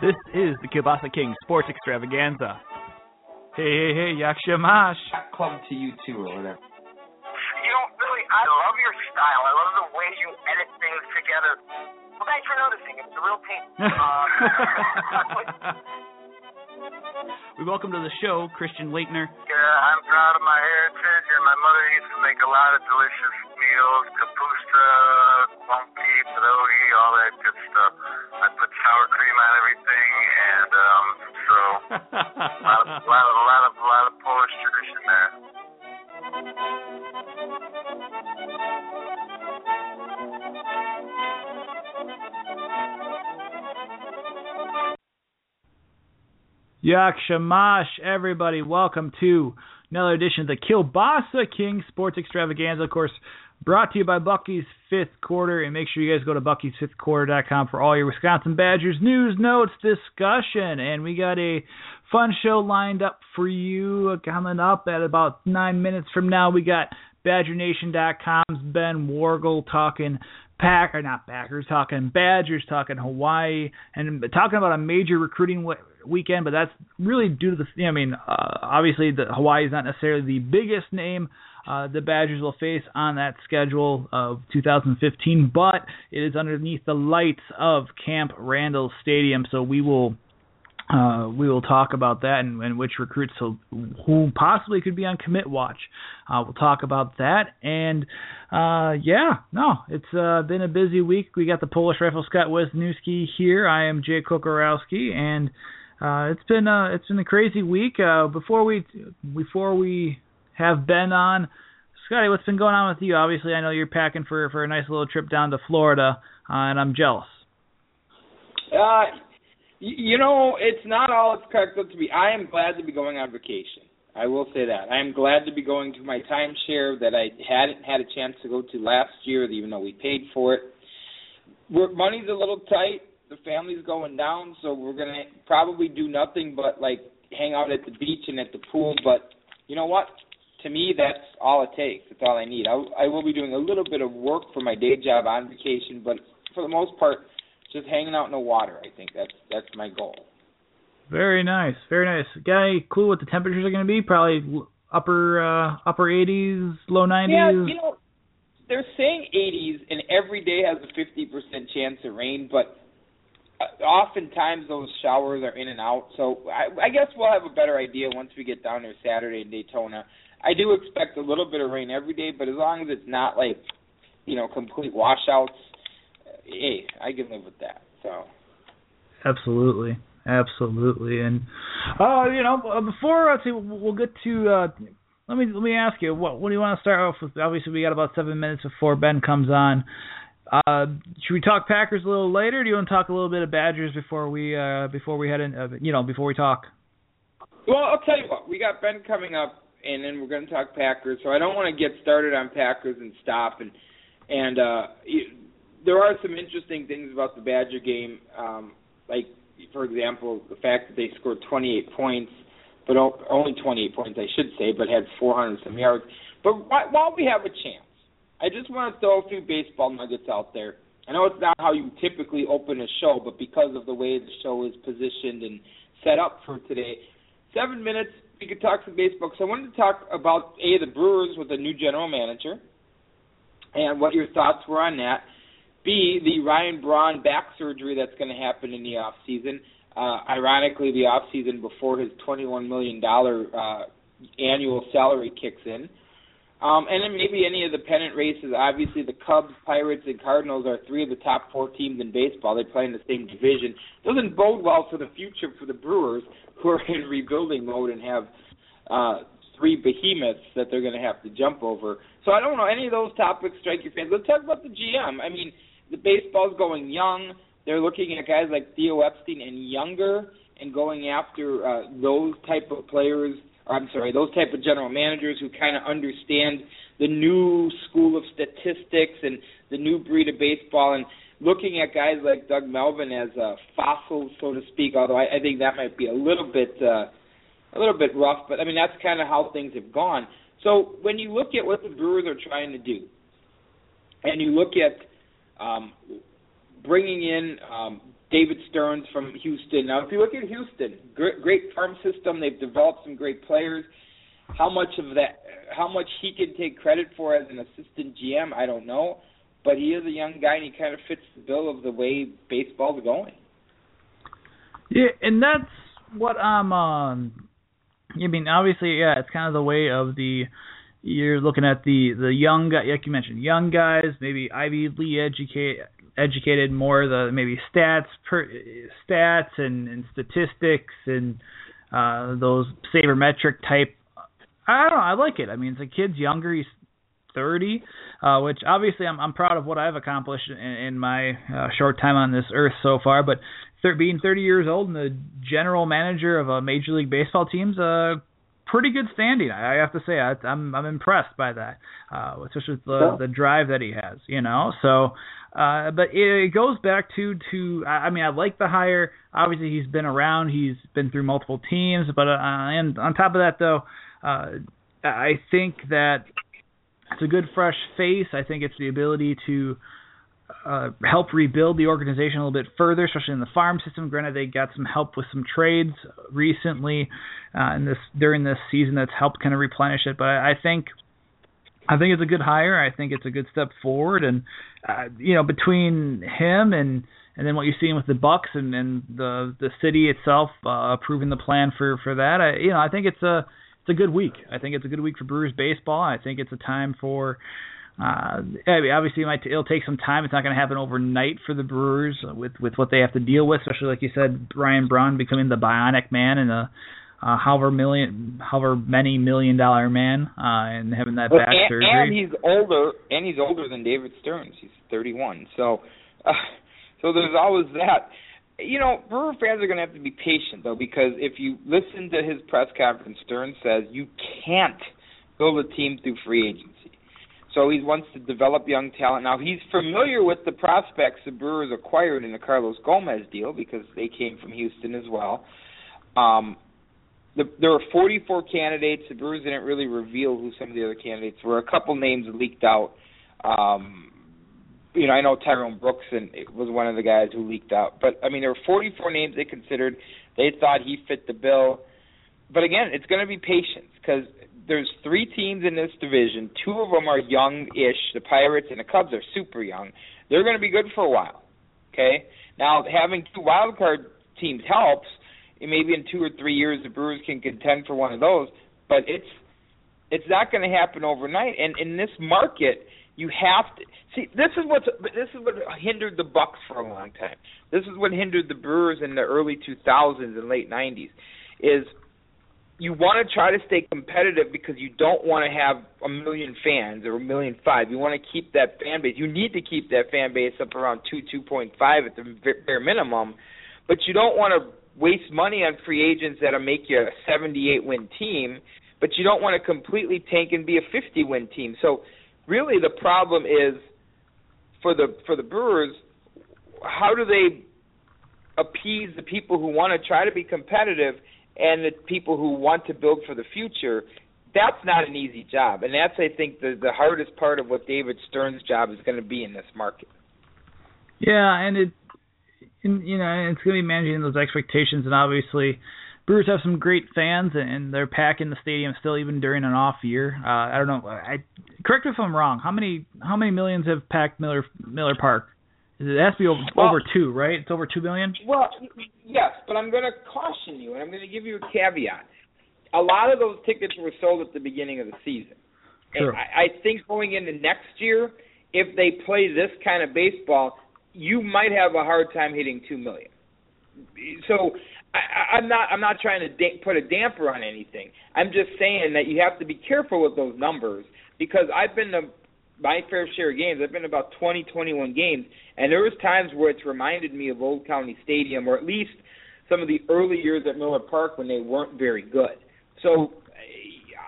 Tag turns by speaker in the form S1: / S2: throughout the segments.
S1: This is the Kielbasa King Sports Extravaganza. Hey, hey, hey, Yakshamash.
S2: Club to you too, or whatever.
S3: You know, really, I love your style. I love the way you edit things together. Well, thanks for noticing. It's a real pain.
S1: Uh, we welcome to the show Christian Laettner.
S3: Yeah, I'm proud of my heritage, and my mother used to make a lot of delicious meals, kapusta, bumpy, pierogi, all that good stuff. I put sour cream on everything, and um, so a lot of, a lot of, a lot of, a lot of Polish tradition there.
S1: Yakshamash, everybody, welcome to another edition of the Kielbasa King Sports Extravaganza. Of course, brought to you by Bucky's Fifth Quarter. And make sure you guys go to buckysfifthquarter.com for all your Wisconsin Badgers news, notes, discussion. And we got a fun show lined up for you coming up at about nine minutes from now. We got BadgerNation.com's Ben Worgull talking Pack or not Packers, talking Badgers, talking Hawaii, and talking about a major recruiting weekend. But that's really due to the. I mean, uh, obviously the Hawaii is not necessarily the biggest name uh, the Badgers will face on that schedule of 2015, but it is underneath the lights of Camp Randall Stadium. So we will uh, we will talk about that and, and which recruits will, who possibly could be on commit watch. Uh, we'll talk about that and uh, yeah, no, it's uh, been a busy week. We got the Polish rifle Scott Wisniewski here. I am Jay Kokorowski, and uh, it's been uh, it's been a crazy week. Uh, before we before we have Ben on, Scotty, what's been going on with you? Obviously, I know you're packing for for a nice little trip down to Florida, uh, and I'm jealous.
S2: Uh, you know, it's not all it's cracked up to be. I am glad to be going on vacation. I will say that. I am glad to be going to my timeshare that I hadn't had a chance to go to last year, even though we paid for it. We're, money's a little tight. The family's going down, so we're gonna probably do nothing but like hang out at the beach and at the pool. But you know what? To me, that's all it takes. That's all I need. I, I will be doing a little bit of work for my day job on vacation, but for the most part, just hanging out in the water. I think that's that's my goal.
S1: Very nice, very nice. Got any clue what the temperatures are going to be? Probably upper uh, upper 80s, low 90s.
S2: Yeah, you know, they're saying 80s, and every day has a 50% chance of rain, but oftentimes those showers are in and out. So I, I guess we'll have a better idea once we get down there Saturday in Daytona. I do expect a little bit of rain every day, but as long as it's not like, you know, complete washouts, hey, I can live with that. So.
S1: Absolutely, absolutely, and uh, you know, before let's see, we'll get to. Uh, let me let me ask you, what what do you want to start off with? Obviously, we got about seven minutes before Ben comes on. Uh, should we talk Packers a little later? do you want to talk a little bit of Badgers before we uh, before we head in? Uh, you know, before we talk.
S2: Well, I'll tell you what. We got Ben coming up, and then we're going to talk Packers. So I don't want to get started on Packers and stop. And and uh, there are some interesting things about the Badger game. Um, like for example, the fact that they scored 28 points, but only 28 points, I should say, but had 400 some yards. But while we have a chance, I just want to throw a few baseball nuggets out there. I know it's not how you typically open a show, but because of the way the show is positioned and set up for today, seven minutes we could talk some baseball. So I wanted to talk about a the Brewers with a new general manager, and what your thoughts were on that. B, the Ryan Braun back surgery that's going to happen in the off season. Uh, ironically, the off season before his $21 million uh, annual salary kicks in. Um, and then maybe any of the pennant races. Obviously, the Cubs, Pirates, and Cardinals are three of the top four teams in baseball. They play in the same division. Doesn't bode well for the future for the Brewers, who are in rebuilding mode and have uh, three behemoths that they're going to have to jump over. So I don't know any of those topics strike your fancy. Let's talk about the GM. I mean, the baseball's going young. They're looking at guys like Theo Epstein and younger, and going after uh, those type of players. I'm sorry, those type of general managers who kind of understand the new school of statistics and the new breed of baseball. And looking at guys like Doug Melvin as a fossil, so to speak. Although I, I think that might be a little bit uh, a little bit rough, but I mean that's kind of how things have gone. So when you look at what the Brewers are trying to do, and you look at um, bringing in um, David Stearns from Houston. Now, if you look at Houston, great, great farm system. They've developed some great players. How much of that, how much he can take credit for as an assistant GM, I don't know but he is a young guy and he kind of fits the bill of the way baseball's going.
S1: Yeah, and that's what I'm. Um, I mean, obviously, yeah, it's kind of the way of the. You're looking at the the young guy, like you mentioned, young guys, maybe Ivy League educate educated more the maybe stats per stats and, and statistics and uh those sabermetric type I don't know. I like it. I mean, the kid's younger. He's 30, uh, which obviously I'm, I'm proud of what I've accomplished in, in my uh, short time on this earth so far. But thir- being 30 years old and the general manager of a major league baseball team's a pretty good standing. I I have to say I, I'm I'm impressed by that, uh, especially with the the drive that he has. You know, so. Uh, but it, it goes back to to I mean I like the hire. Obviously he's been around. He's been through multiple teams. But uh, and on top of that though, uh, I think that it's a good fresh face. I think it's the ability to uh, help rebuild the organization a little bit further, especially in the farm system. Granted, they got some help with some trades recently uh, in this during this season that's helped kind of replenish it. But I, I think I think it's a good hire. I think it's a good step forward, and uh, you know between him and and then what you're seeing with the Bucks and, and the the city itself uh, approving the plan for for that, I, you know I think it's a it's a good week. I think it's a good week for Brewers baseball. I think it's a time for. Uh, obviously, it might it'll take some time. It's not going to happen overnight for the Brewers with with what they have to deal with, especially like you said, Ryan Braun becoming the Bionic Man and a uh, however million, however many million dollar man, uh, and having that back
S2: and,
S1: surgery.
S2: And he's older, and he's older than David Stearns. He's 31. So, uh, so there's always that you know, Brewer fans are going to have to be patient though, because if you listen to his press conference, Stern says you can't build a team through free agency. So he wants to develop young talent. Now he's familiar with the prospects the Brewers acquired in the Carlos Gomez deal because they came from Houston as well. Um, the, there were 44 candidates. The Brewers didn't really reveal who some of the other candidates were. A couple names leaked out. Um, you know, I know Tyrone Brooks and it was one of the guys who leaked out. But I mean, there were 44 names they considered. They thought he fit the bill. But again, it's going to be patience because there's three teams in this division. Two of them are young-ish. The Pirates and the Cubs are super young. They're going to be good for a while. Okay. Now having two wild card teams helps. Maybe in two or three years the Brewers can contend for one of those. But it's it's not going to happen overnight. And in this market you have to see. This is what this is what hindered the Bucks for a long time. This is what hindered the Brewers in the early 2000s and late 90s. Is you want to try to stay competitive because you don't want to have a million fans or a million five. You want to keep that fan base. You need to keep that fan base up around two, two point five at the bare minimum, but you don't want to waste money on free agents that'll make you a 78 win team. But you don't want to completely tank and be a 50 win team. So really the problem is for the for the Brewers, how do they appease the people who want to try to be competitive and the people who want to build for the future? That's not an easy job, and that's I think the the hardest part of what David Stearns' job is going to be in this market.
S1: Yeah, and it, and, you know, it's going to be managing those expectations, and obviously Brewers have some great fans, and they're packing the stadium still, even during an off year. Uh, I don't know. I correct me if I'm wrong. How many how many millions have packed Miller Miller Park? It has to be over, well, over two, right? It's over two million.
S2: Well, yes, but I'm going to caution you, and I'm going to give you a caveat. A lot of those tickets were sold at the beginning of the season.
S1: True.
S2: And I, I think going into next year, if they play this kind of baseball, you might have a hard time hitting two million. So I, I'm not I'm not trying to da- put a damper on anything. I'm just saying that you have to be careful with those numbers because I've been to my fair share of games. I've been about 20, 21 games, and there was times where it's reminded me of Old County Stadium, or at least some of the early years at Miller Park when they weren't very good. So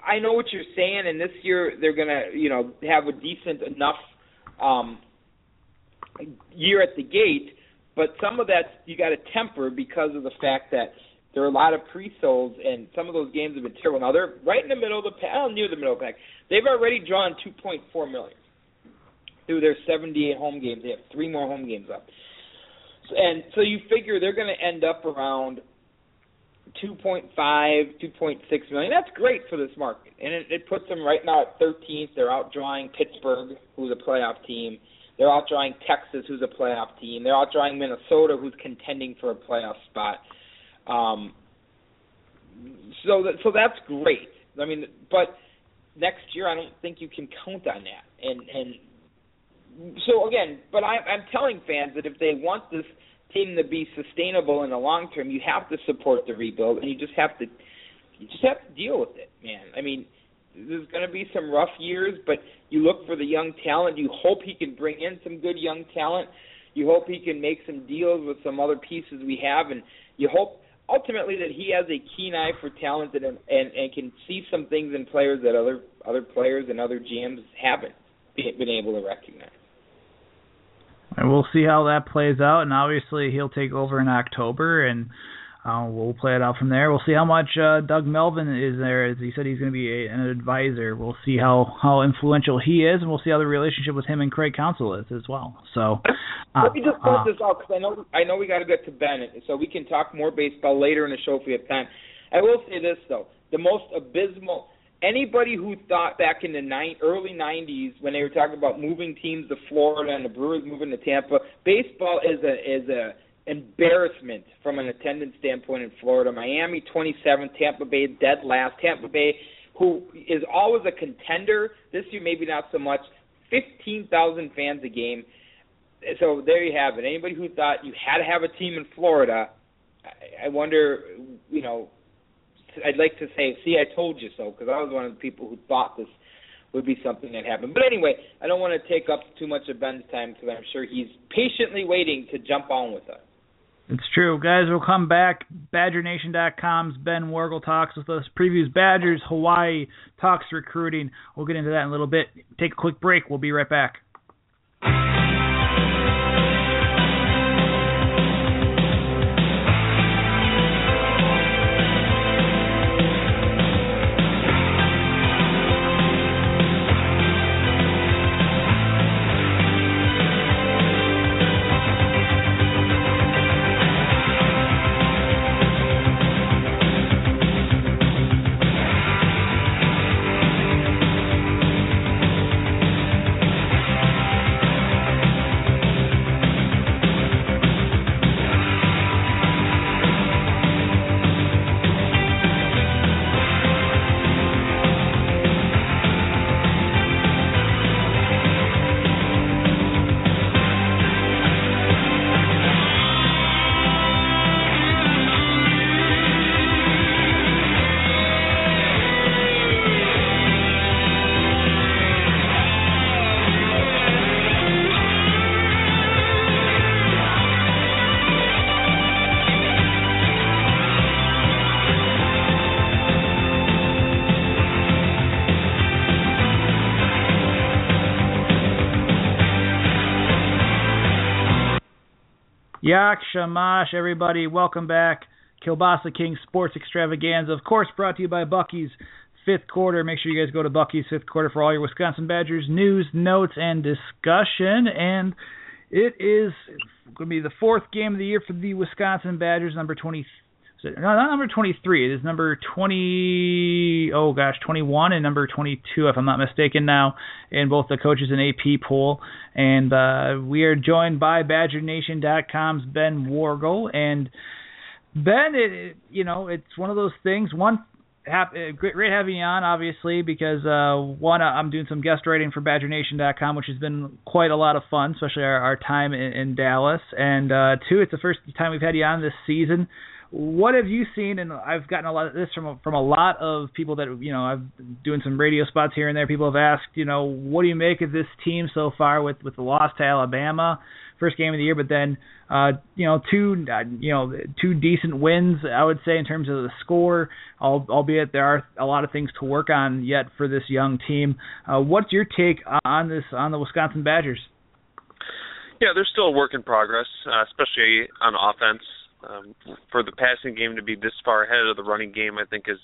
S2: I know what you're saying, and this year they're gonna, you know, have a decent enough um, year at the gate. But some of that you got to temper because of the fact that there are a lot of pre-solds, and some of those games have been terrible. Now they're right in the middle of the pack, near the middle of the pack. They've already drawn 2.4 million through their 78 home games. They have three more home games up, so, and so you figure they're going to end up around 2.5, 2.6 million. That's great for this market, and it, it puts them right now at 13th. They're outdrawing Pittsburgh, who's a playoff team. They're outdrawing Texas, who's a playoff team. They're outdrawing Minnesota, who's contending for a playoff spot. Um, so that, so that's great. I mean, but next year I don't think you can count on that. And and so again, but I, I'm telling fans that if they want this team to be sustainable in the long term, you have to support the rebuild, and you just have to you just have to deal with it, man. I mean, there's going to be some rough years, but you look for the young talent. You hope he can bring in some good young talent. You hope he can make some deals with some other pieces we have, and you hope ultimately that he has a keen eye for talent and, and and can see some things in players that other other players and other GMs haven't been able to recognize.
S1: And we'll see how that plays out, and obviously he'll take over in October, and uh, we'll play it out from there. We'll see how much uh, Doug Melvin is there. As he said, he's going to be a, an advisor. We'll see how how influential he is, and we'll see how the relationship with him and Craig Counsell is as well. So
S2: uh, let me just close uh, this out because I know I know we got to get to Bennett, so we can talk more baseball later in the show if we have time. I will say this though: the most abysmal. Anybody who thought back in the nine, early '90s when they were talking about moving teams to Florida and the Brewers moving to Tampa, baseball is a is a embarrassment from an attendance standpoint in Florida. Miami 27th, Tampa Bay dead last. Tampa Bay, who is always a contender, this year maybe not so much. 15,000 fans a game. So there you have it. Anybody who thought you had to have a team in Florida, I wonder, you know, I'd like to say, see, I told you so, because I was one of the people who thought this would be something that happened. But anyway, I don't want to take up too much of Ben's time because I'm sure he's patiently waiting to jump on with us.
S1: It's true. Guys, we'll come back. BadgerNation.com's Ben Worgull talks with us, previews Badgers, Hawaii, talks recruiting. We'll get into that in a little bit. Take a quick break. We'll be right back. Yak Shamash, everybody. Welcome back. Kielbasa King Sports Extravaganza, of course, brought to you by Bucky's Fifth Quarter. Make sure you guys go to Bucky's Fifth Quarter for all your Wisconsin Badgers news, notes, and discussion. And it is going to be the fourth game of the year for the Wisconsin Badgers, number 20, no, not number 23. It is number 20. Oh gosh, 21 and number 22, if I'm not mistaken. Now in both the coaches and AP poll, and uh, we are joined by BadgerNation.com's Ben Worgull. And Ben, it, you know, it's one of those things. One, great, great having you on, obviously, because uh, one, I'm doing some guest writing for BadgerNation.com, which has been quite a lot of fun, especially our, our time in, in Dallas. And uh, two, it's the first time we've had you on this season what have you seen? And I've gotten a lot of this from from a lot of people that you know I've doing some radio spots here and there. People have asked, you know, what do you make of this team so far with with the loss to Alabama, first game of the year, but then uh, you know two uh, you know two decent wins I would say in terms of the score, albeit there are a lot of things to work on yet for this young team. Uh, what's your take on this on the Wisconsin Badgers?
S4: Yeah, they're still a work in progress, uh, especially on offense. Um, for the passing game to be this far ahead of the running game, I think is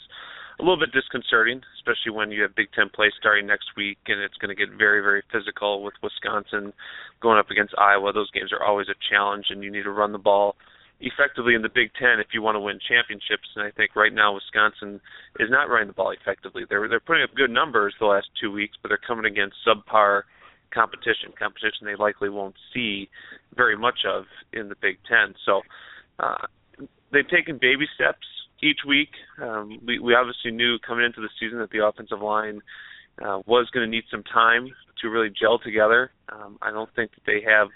S4: a little bit disconcerting, especially when you have Big Ten play starting next week, and it's going to get very, very physical with Wisconsin going up against Iowa. Those games are always a challenge, and you need to run the ball effectively in the Big Ten if you want to win championships. And I think right now Wisconsin is not running the ball effectively. They're they're putting up good numbers the last two weeks, but they're coming against subpar competition, competition they likely won't see very much of in the Big Ten. So uh, they've taken baby steps each week. Um, we, we obviously knew coming into the season that the offensive line uh, was going to need some time to really gel together. Um, I don't think that they have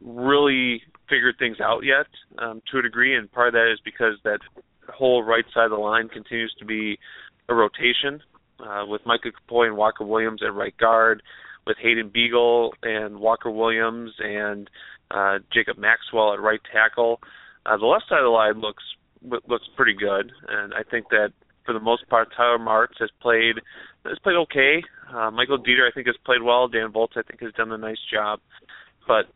S4: really figured things out yet um, to a degree, and part of that is because that whole right side of the line continues to be a rotation uh, with Micah Kapoi and Walker Williams at right guard, with Hayden Biegel and Walker Williams and uh, Jacob Maxwell at right tackle. Uh, the left side of the line looks looks pretty good, and I think that for the most part, Tyler Marz has played has played okay. Uh, Michael Deiter, I think, has played well. Dan Voltz, I think, has done a nice job. But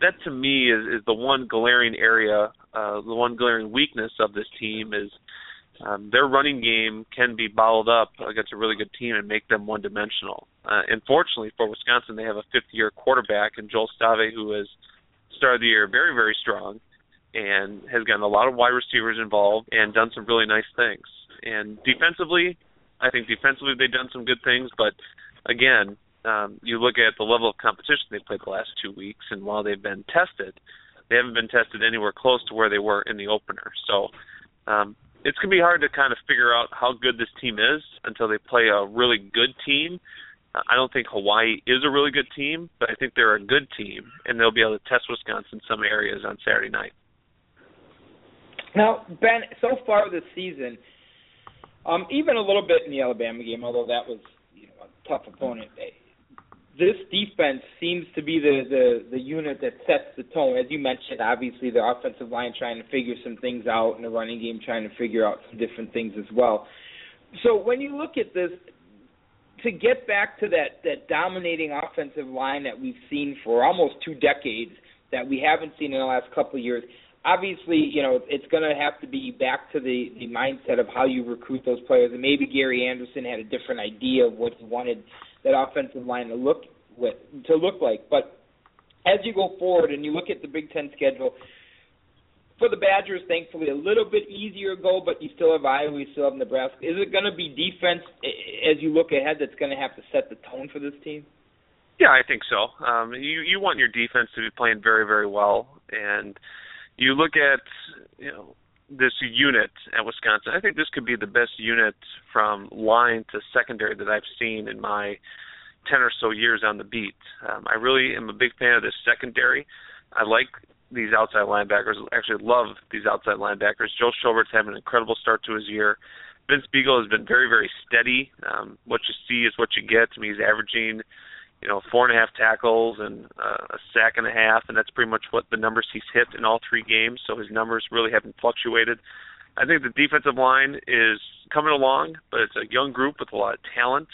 S4: that to me is, is the one glaring area, uh, the one glaring weakness of this team is um, their running game can be bottled up against a really good team and make them one dimensional. Uh, unfortunately for Wisconsin, they have a fifth year quarterback in Joel Stave who has started the year very, very strong and has gotten a lot of wide receivers involved and done some really nice things. And defensively, I think defensively they've done some good things, but again, um, you look at the level of competition they played the last two weeks, and while they've been tested, they haven't been tested anywhere close to where they were in the opener. So um, it's going to be hard to kind of figure out how good this team is until they play a really good team. I don't think Hawaii is a really good team, but I think they're a good team, and they'll be able to test Wisconsin in some areas on Saturday night.
S2: Now, Ben, so far this season, um, even a little bit in the Alabama game, although that was you know, a tough opponent, this defense seems to be the, the the unit that sets the tone. As you mentioned, obviously the offensive line trying to figure some things out, and the running game trying to figure out some different things as well. So when you look at this, to get back to that that dominating offensive line that we've seen for almost two decades, that we haven't seen in the last couple of years. Obviously, you know it's going to have to be back to the the mindset of how you recruit those players, and maybe Gary Anderson had a different idea of what he wanted that offensive line to look with to look like. But as you go forward and you look at the Big Ten schedule, for the Badgers, thankfully, a little bit easier go, but you still have Iowa, you still have Nebraska. Is it going to be defense as you look ahead that's going to have to set the tone for this team?
S4: Yeah, I think so. Um, you you want your defense to be playing very very well, and you look at you know this unit at Wisconsin. I think this could be the best unit from line to secondary that I've seen in my ten or so years on the beat. Um, I really am a big fan of this secondary. I like these outside linebackers. Actually, love these outside linebackers. Joe Schobert's having an incredible start to his year. Vince Biegel has been very, very steady. Um, what you see is what you get. I mean, he's averaging you know, four and a half tackles and uh, a sack and a half, and that's pretty much what the numbers he's hit in all three games. So his numbers really haven't fluctuated. I think the defensive line is coming along, but it's a young group with a lot of talent.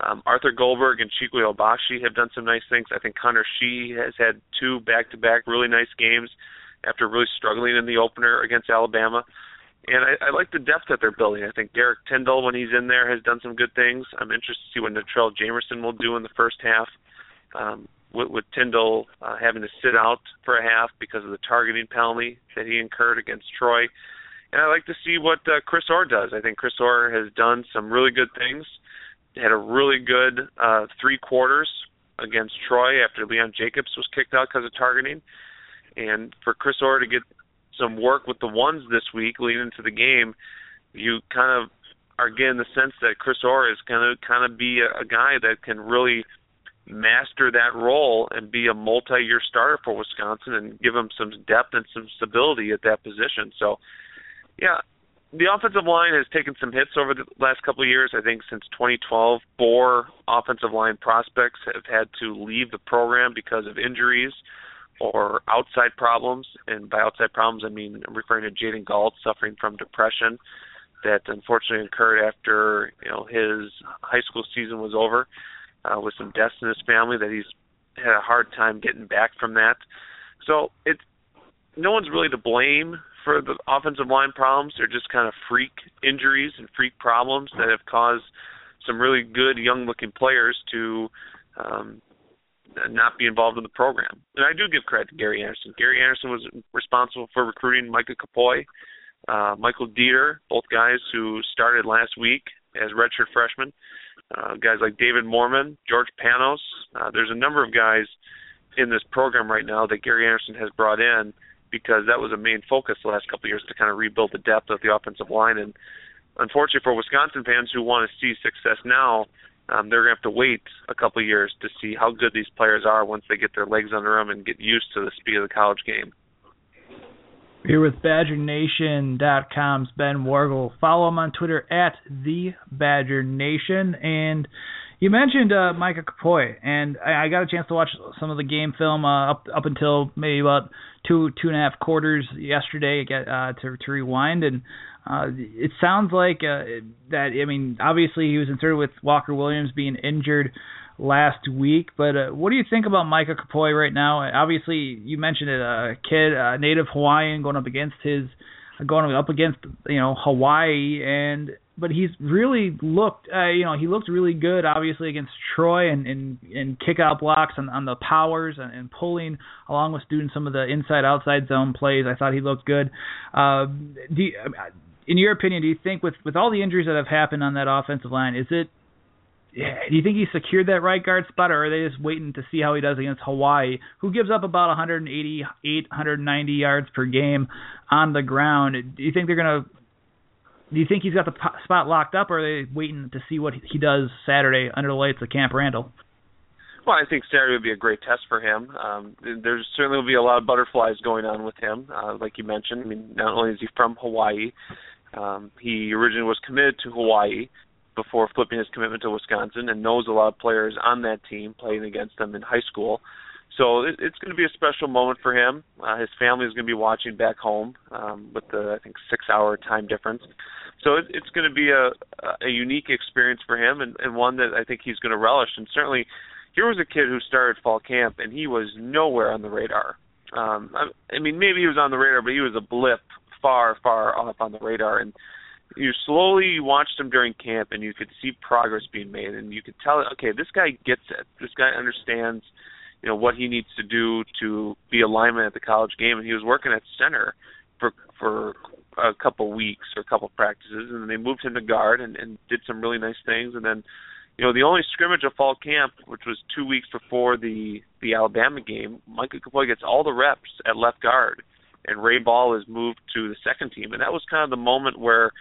S4: Um, Arthur Goldberg and Chikwe Obasih have done some nice things. I think Connor Shee has had two back-to-back really nice games after really struggling in the opener against Alabama and I, I like the depth that they're building. I think Derrick Tindal, when he's in there, has done some good things. I'm interested to see what Natrell Jamerson will do in the first half. Um, with, with Tindal uh, having to sit out for a half because of the targeting penalty that he incurred against Troy. And I like to see what uh, Chris Orr does. I think Chris Orr has done some really good things. Had a really good uh, three quarters against Troy after Leon Jacobs was kicked out because of targeting. And for Chris Orr to get some work with the ones this week leading into the game, you kind of are getting the sense that Chris Orr is going to kind of be a, a guy that can really master that role and be a multi-year starter for Wisconsin and give him some depth and some stability at that position. So, yeah, the offensive line has taken some hits over the last couple of years. I think since 2012, four offensive line prospects have had to leave the program because of injuries or outside problems. And by outside problems, I mean referring to Jaden Gault suffering from depression that unfortunately occurred after you know his high school season was over, uh, with some deaths in his family that he's had a hard time getting back from that. So it's no one's really to blame for the offensive line problems. They're just kind of freak injuries and freak problems that have caused some really good young looking players to um, not be involved in the program. And I do give credit to Gary Anderson. Gary Anderson was responsible for recruiting Micah Kapoi, uh, Michael Deiter, both guys who started last week as redshirt freshmen. Uh, guys like David Moorman, George Panos. Uh, there's a number of guys in this program right now that Gary Anderson has brought in because that was a main focus the last couple of years to kind of rebuild the depth of the offensive line. And unfortunately for Wisconsin fans who want to see success now, um, they're going to have to wait a couple years to see how good these players are once they get their legs under them and get used to the speed of the college game.
S1: Here with BadgerNation.com's Ben Worgull. Follow him on Twitter at the Badger Nation. And you mentioned uh, Micah Kapoi, and I, I got a chance to watch some of the game film uh, up up until maybe about two two and a half quarters yesterday uh, to to rewind, and uh, it sounds like uh, that. I mean, obviously he was inserted with Walker Williams being injured last week, but uh, what do you think about Micah Kapoi right now? Obviously, you mentioned it, a kid, a native Hawaiian, going up against his, going up against you know Hawaii, and but he's really looked, uh, you know, he looked really good, obviously against Troy and and, and kick out blocks on, on the powers and, and pulling, along with doing some of the inside outside zone plays. I thought he looked good. Uh, do you, in your opinion, do you think with with all the injuries that have happened on that offensive line, is it do you think he secured that right guard spot, or are they just waiting to see how he does against Hawaii, who gives up about 188, 190 yards per game on the ground? Do you think they're gonna do you think he's got the spot locked up, or are they waiting to see what he does Saturday under the lights at Camp Randall?
S4: Well, I think Saturday would be a great test for him. Um, there's certainly will be a lot of butterflies going on with him, uh, like you mentioned. I mean, not only is he from Hawaii, um, he originally was committed to Hawaii before flipping his commitment to Wisconsin, and knows a lot of players on that team playing against them in high school. So it, it's going to be a special moment for him. Uh, his family is going to be watching back home um, with the I think six-hour time difference. So it, it's going to be a, a unique experience for him, and, and one that I think he's going to relish. And certainly, here was a kid who started fall camp, and he was nowhere on the radar. Um, I, I mean, maybe he was on the radar, but he was a blip far, far off on the radar. And you slowly watched him during camp, and you could see progress being made, and you could tell, okay, this guy gets it. This guy understands you know what he needs to do to be a lineman at the college game and he was working at center for for a couple weeks or a couple practices and then they moved him to guard and, and did some really nice things and then you know the only scrimmage of fall camp which was two weeks before the the Alabama game Micah Kapoi gets all the reps at left guard and Ray Ball is moved to the second team and that was kind of the moment where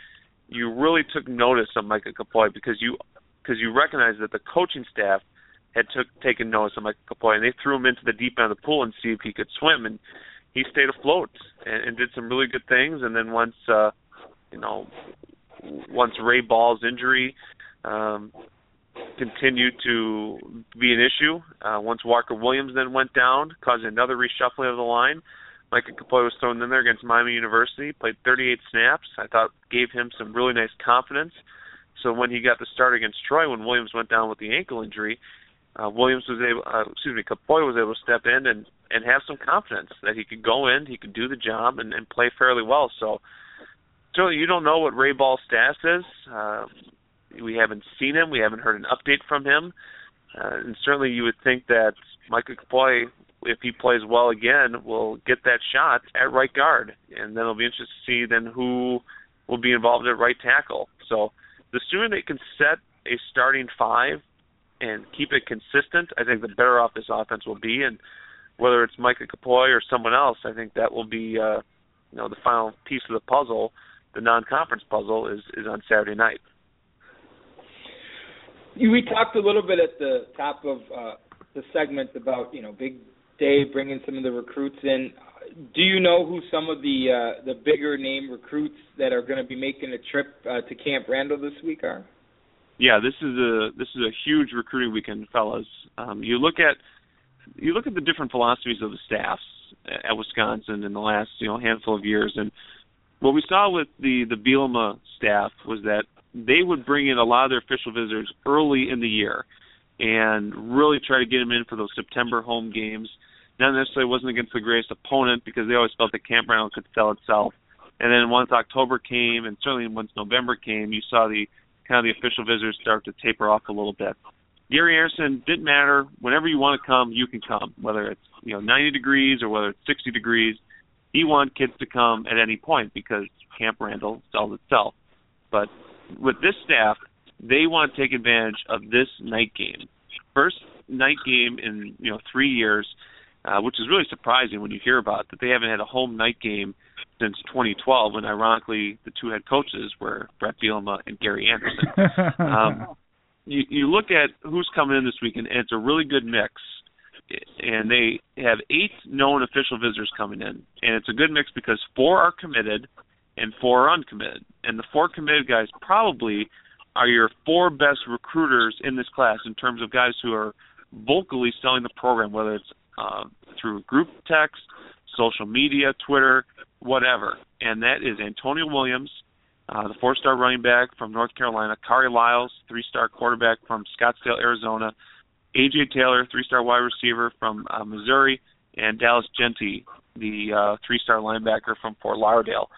S4: you really took notice of Micah Kapoi because you because you recognize that the coaching staff had took taken notice of Michael Kapoi, and they threw him into the deep end of the pool and see if he could swim, and he stayed afloat and, and did some really good things. And then once, uh, you know, once Ray Ball's injury um, continued to be an issue, uh, once Walker Williams then went down, causing another reshuffling of the line. Micah Kapoi was thrown in there against Miami University, played 38 snaps. I thought gave him some really nice confidence. So when he got the start against Troy, when Williams went down with the ankle injury, uh, Williams was able, uh, excuse me, Kapoi was able to step in and and have some confidence that he could go in, he could do the job, and, and play fairly well. So, so you don't know what Ray Ball's status is. Uh, we haven't seen him. We haven't heard an update from him. Uh, and certainly, you would think that Michael Kapoi, if he plays well again, will get that shot at right guard, and then it'll be interesting to see then who will be involved at right tackle. So, the sooner they can set a starting five and keep it consistent, I think the better off this offense will be. And whether it's Micah Kapoi or someone else, I think that will be uh, you know the final piece of the puzzle. The non-conference puzzle is is on Saturday night.
S2: We talked a little bit at the top of uh, the segment about you know Big Dave bringing some of the recruits in. Do you know who some of the uh, the bigger name recruits that are going to be making a trip uh, to Camp Randall this week are?
S4: Yeah, this is a this is a huge recruiting weekend, fellas. Um, you look at you look at the different philosophies of the staffs at Wisconsin in the last you know handful of years, and what we saw with the the Bielema staff was that they would bring in a lot of their official visitors early in the year and really try to get them in for those September home games. Not necessarily wasn't against the greatest opponent because they always felt that Camp Randall could sell itself. And then once October came, and certainly once November came, you saw the kind of the official visitors start to taper off a little bit. Gary Anderson didn't matter. Whenever you want to come, you can come. Whether it's you know 90 degrees or whether it's 60 degrees, he wanted kids to come at any point because Camp Randall sells itself. But with this staff, they want to take advantage of this night game. First night game in you know three years, uh, which is really surprising when you hear about that they haven't had a home night game since 2012, when ironically the two head coaches were Bret Bielema and Gary Anderson. um, you, you look at who's coming in this weekend, and it's a really good mix. And they have eight known official visitors coming in, and it's a good mix because four are committed and four are uncommitted. And the four committed guys probably are your four best recruiters in this class in terms of guys who are vocally selling the program, whether it's uh, through group text, social media, Twitter, whatever. And that is Antonio Williams, uh, the four-star running back from North Carolina, Khari Lyles, three-star quarterback from Scottsdale, Arizona, AJ Taylor, three-star wide receiver from uh, Missouri, and Dallas Jeanty, the uh, three-star linebacker from Fort Lauderdale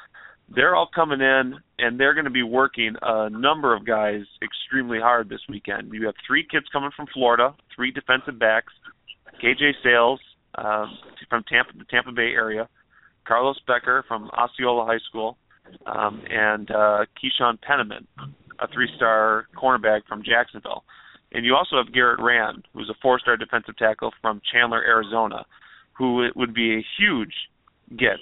S4: they're all coming in and they're going to be working a number of guys extremely hard this weekend. You have three kids coming from Florida, three defensive backs, KJ Sales um, from Tampa, the Tampa Bay area, Carlos Becker from Osceola High School, um, and uh, Keyshawn Penniman, a three-star cornerback from Jacksonville. And you also have Garrett Rand, who's a four-star defensive tackle from Chandler, Arizona, who would be a huge get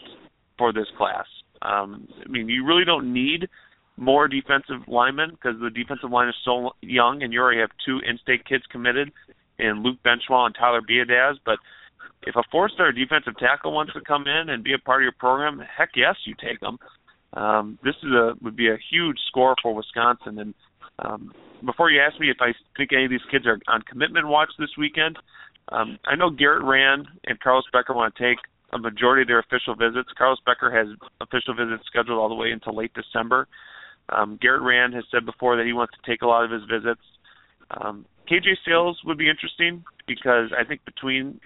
S4: for this class. Um, I mean, you really don't need more defensive linemen because the defensive line is so young, and you already have two in-state kids committed in Luke Benzschawel and Tyler Biadasz. But if a four-star defensive tackle wants to come in and be a part of your program, heck yes, you take them. Um, this is a would be a huge score for Wisconsin. And um, before you ask me if I think any of these kids are on commitment watch this weekend, um, I know Garrett Rand and Carlos Becker want to take a majority of their official visits. Carlos Becker has official visits scheduled all the way until late December. Um, Garrett Rand has said before that he wants to take a lot of his visits. Um, KJ Sails would be interesting because I think between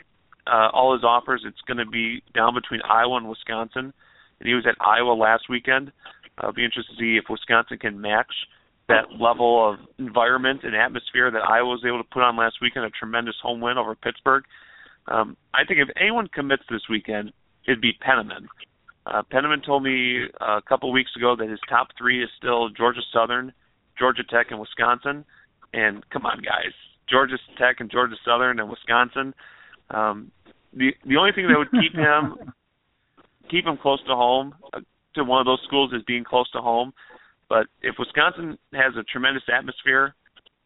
S4: uh, all his offers, it's going to be down between Iowa and Wisconsin. And he was at Iowa last weekend. I'll be interested to see if Wisconsin can match that level of environment and atmosphere that Iowa was able to put on last weekend, a tremendous home win over Pittsburgh. Um, I think if anyone commits this weekend, it'd be Penniman. Uh, Penniman told me a couple weeks ago that his top three is still Georgia Southern, Georgia Tech, and Wisconsin. And come on, guys, Georgia Tech and Georgia Southern and Wisconsin. Um, the the only thing that would keep him keep him close to home uh, to one of those schools is being close to home. But if Wisconsin has a tremendous atmosphere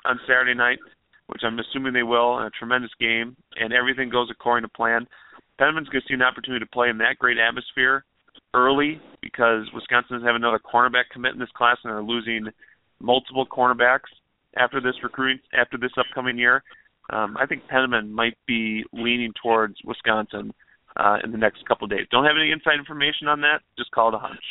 S4: on Saturday night, which I'm assuming they will, and a tremendous game, and everything goes according to plan. Penniman's going to see an opportunity to play in that great atmosphere early because Wisconsin doesn't have another cornerback commit in this class, and they're losing multiple cornerbacks after this recruiting after this upcoming year. Um, I think Penniman might be leaning towards Wisconsin uh, in the next couple of days. Don't have any inside information on that. Just call it a hunch.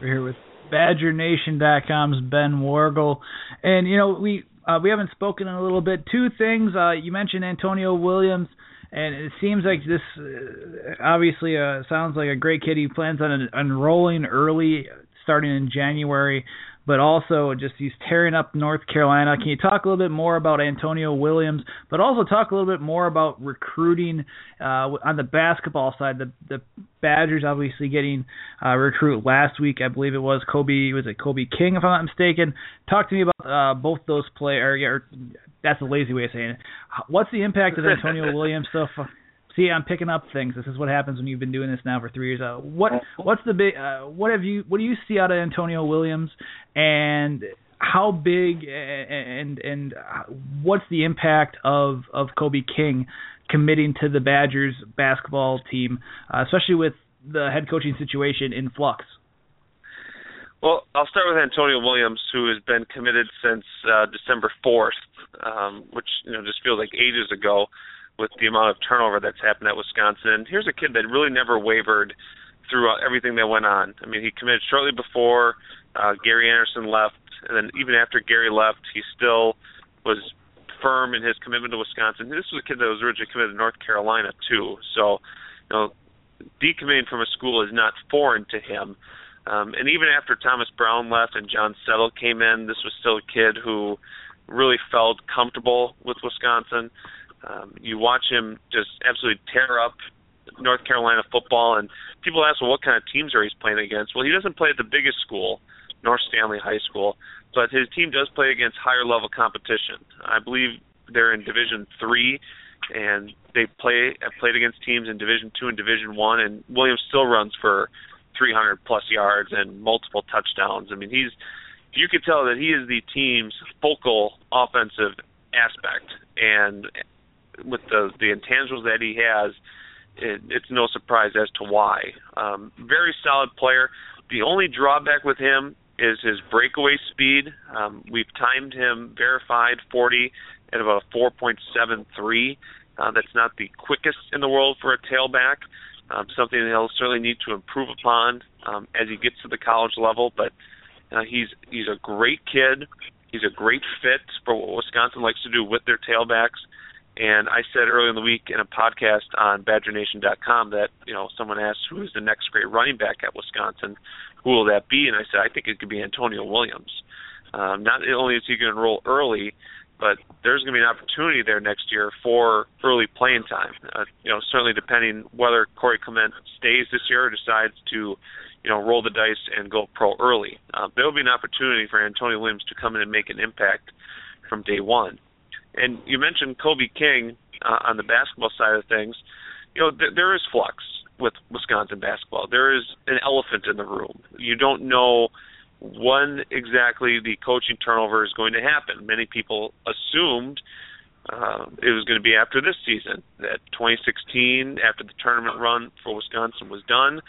S1: We're here with BadgerNation.com's Ben Worgull, and you know we uh, we haven't spoken in a little bit. Two things. Uh, you mentioned Antonio Williams, and it seems like this uh, obviously uh, sounds like a great kid. He plans on enrolling early, starting in January but also just he's tearing up North Carolina. Can you talk a little bit more about Antonio Williams, but also talk a little bit more about recruiting uh, on the basketball side? The the Badgers obviously getting uh, recruit last week, I believe it was Kobe was it Kobe King if I'm not mistaken. Talk to me about uh, both those players. Or, that's a lazy way of saying it. What's the impact of Antonio Williams stuff? See, I'm picking up things. This is what happens when you've been doing this now for three years. Uh, what what's the big? Uh, what have you? What do you see out of Antonio Williams? And how big and and what's the impact of of Kobe King committing to the Badgers basketball team, uh, especially with the head coaching situation in flux?
S4: Well, I'll start with Antonio Williams, who has been committed since uh, December 4th, um, which you know just feels like ages ago, with the amount of turnover that's happened at Wisconsin. Here's a kid that really never wavered throughout everything that went on. I mean, he committed shortly before uh, Gary Anderson left, and then even after Gary left, he still was firm in his commitment to Wisconsin. This was a kid that was originally committed to North Carolina too, so you know, decommitting from a school is not foreign to him. Um, and even after Thomas Brown left and John Settle came in, this was still a kid who really felt comfortable with Wisconsin. Um, you watch him just absolutely tear up North Carolina football, and people ask, well, what kind of teams are he playing against? Well, he doesn't play at the biggest school, North Stanley High School, but his team does play against higher level competition. I believe they're in Division Three, and they play have played against teams in Division Two and Division One, and Williams still runs for 300 plus yards and multiple touchdowns. I mean, he's you could tell that he is the team's focal offensive aspect, and with the the intangibles that he has, it, it's no surprise as to why. Um, very solid player. The only drawback with him is his breakaway speed. Um, we've timed him verified 40 at about a 4.73. Uh, that's not the quickest in the world for a tailback, um, something that he'll certainly need to improve upon um, as he gets to the college level. But uh, he's he's a great kid. He's a great fit for what Wisconsin likes to do with their tailbacks. And I said earlier in the week in a podcast on BadgerNation.com that you know someone asked who is the next great running back at Wisconsin, who will that be? And I said I think it could be Antonio Williams. Um, not only is he going to enroll early, but there's going to be an opportunity there next year for early playing time. Uh, you know, certainly depending whether Corey Clement stays this year or decides to, you know, roll the dice and go pro early. Uh, there will be an opportunity for Antonio Williams to come in and make an impact from day one. And you mentioned Kobe King uh, on the basketball side of things. You know, th- there is flux with Wisconsin basketball. There is an elephant in the room. You don't know when exactly the coaching turnover is going to happen. Many people assumed uh, it was going to be after this season, that 2016, after the tournament run for Wisconsin was done,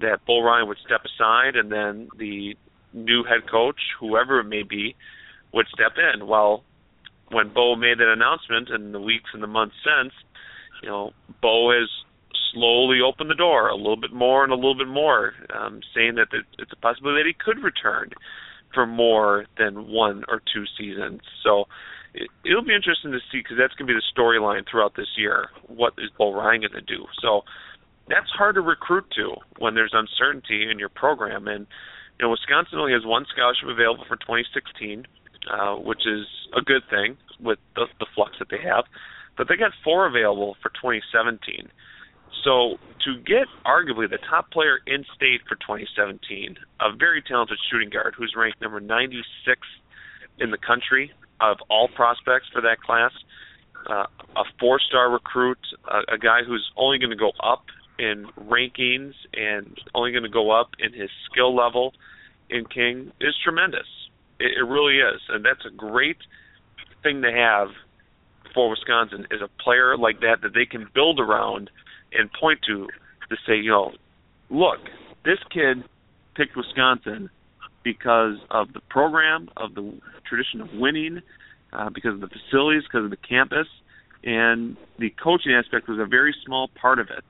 S4: that Bo Ryan would step aside and then the new head coach, whoever it may be, would step in. Well, when Bo made that announcement in the weeks and the months since, you know, Bo has slowly opened the door a little bit more and a little bit more, um, saying that it's a possibility that he could return for more than one or two seasons. So it, it'll be interesting to see because that's going to be the storyline throughout this year. What is Bo Ryan going to do? So that's hard to recruit to when there's uncertainty in your program. And you know, Wisconsin only has one scholarship available for 2016, uh, which is a good thing with the, the flux that they have. But they got four available for 2017. So to get arguably the top player in state for 2017, a very talented shooting guard who's ranked number 96 in the country of all prospects for that class, uh, a four-star recruit, a, a guy who's only going to go up in rankings and only going to go up in his skill level in King is tremendous. It, it really is, and that's a great thing to have for Wisconsin is a player like that that they can build around – and point to to say, you know, look, this kid picked Wisconsin because of the program, of the tradition of winning, uh, because of the facilities, because of the campus, and the coaching aspect was a very small part of it.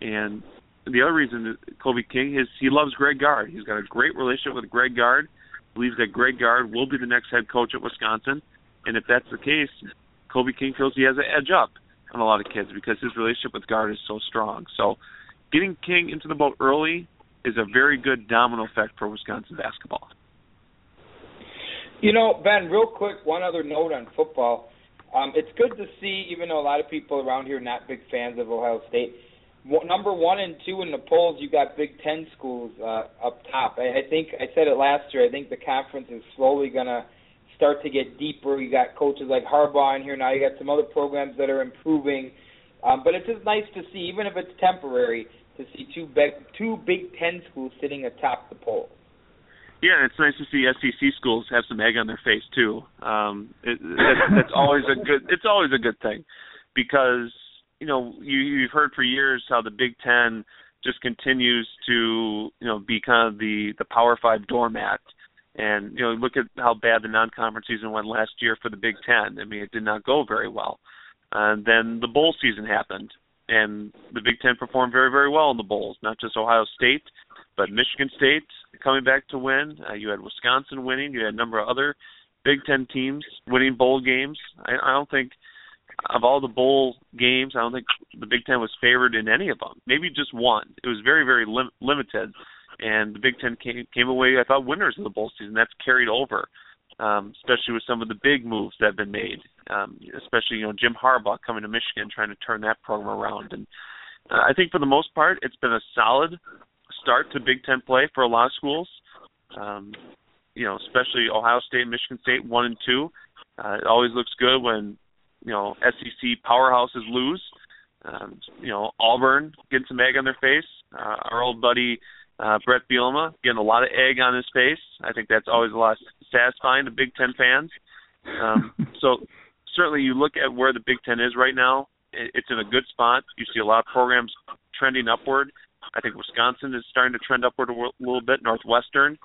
S4: And the other reason Kobe King is he loves Greg Gard. He's got a great relationship with Greg Gard. Believes that Greg Gard will be the next head coach at Wisconsin, and if that's the case, Kobe King feels he has an edge up on a lot of kids because his relationship with Gard is so strong. So getting King into the boat early is a very good domino effect for Wisconsin basketball.
S2: You know, Ben, real quick, one other note on football. Um, it's good to see, even though a lot of people around here are not big fans of Ohio State, number one and two in the polls, you got Big Ten schools uh, up top. I, I think I said it last year. I think the conference is slowly to – start to get deeper. You got coaches like Harbaugh in here now. You got some other programs that are improving. Um, but it's just nice to see, even if it's temporary, to see two big two Big Ten schools sitting atop the polls.
S4: Yeah, it's nice to see SEC schools have some egg on their face too. Um, it, that's, that's always a good. It's always a good thing because you know you, you've heard for years how the Big Ten just continues to you know be kind of the the Power Five doormat. And you know, look at how bad the non-conference season went last year for the Big Ten. I mean, it did not go very well. And then the bowl season happened, and the Big Ten performed very, very well in the bowls. Not just Ohio State, but Michigan State coming back to win. Uh, you had Wisconsin winning. You had a number of other Big Ten teams winning bowl games. I, I don't think of all the bowl games, I don't think the Big Ten was favored in any of them. Maybe just one. It was very, very lim- limited, and the Big Ten came, came away, I thought, winners of the bowl season. That's carried over, um, especially with some of the big moves that have been made. Um, especially, you know, Jim Harbaugh coming to Michigan, trying to turn that program around. And uh, I think for the most part, it's been a solid start to Big Ten play for a lot of schools. Um, you know, especially Ohio State, Michigan State, one and two. Uh, it always looks good when you know SEC powerhouses lose. Um, you know, Auburn getting some egg on their face. Uh, our old buddy uh, Bret Bielema getting a lot of egg on his face. I think that's always a lot satisfying to Big Ten fans. Um, so certainly, you look at where the Big Ten is right now. It's in a good spot. You see a lot of programs trending upward. I think Wisconsin is starting to trend upward a little bit. Northwestern,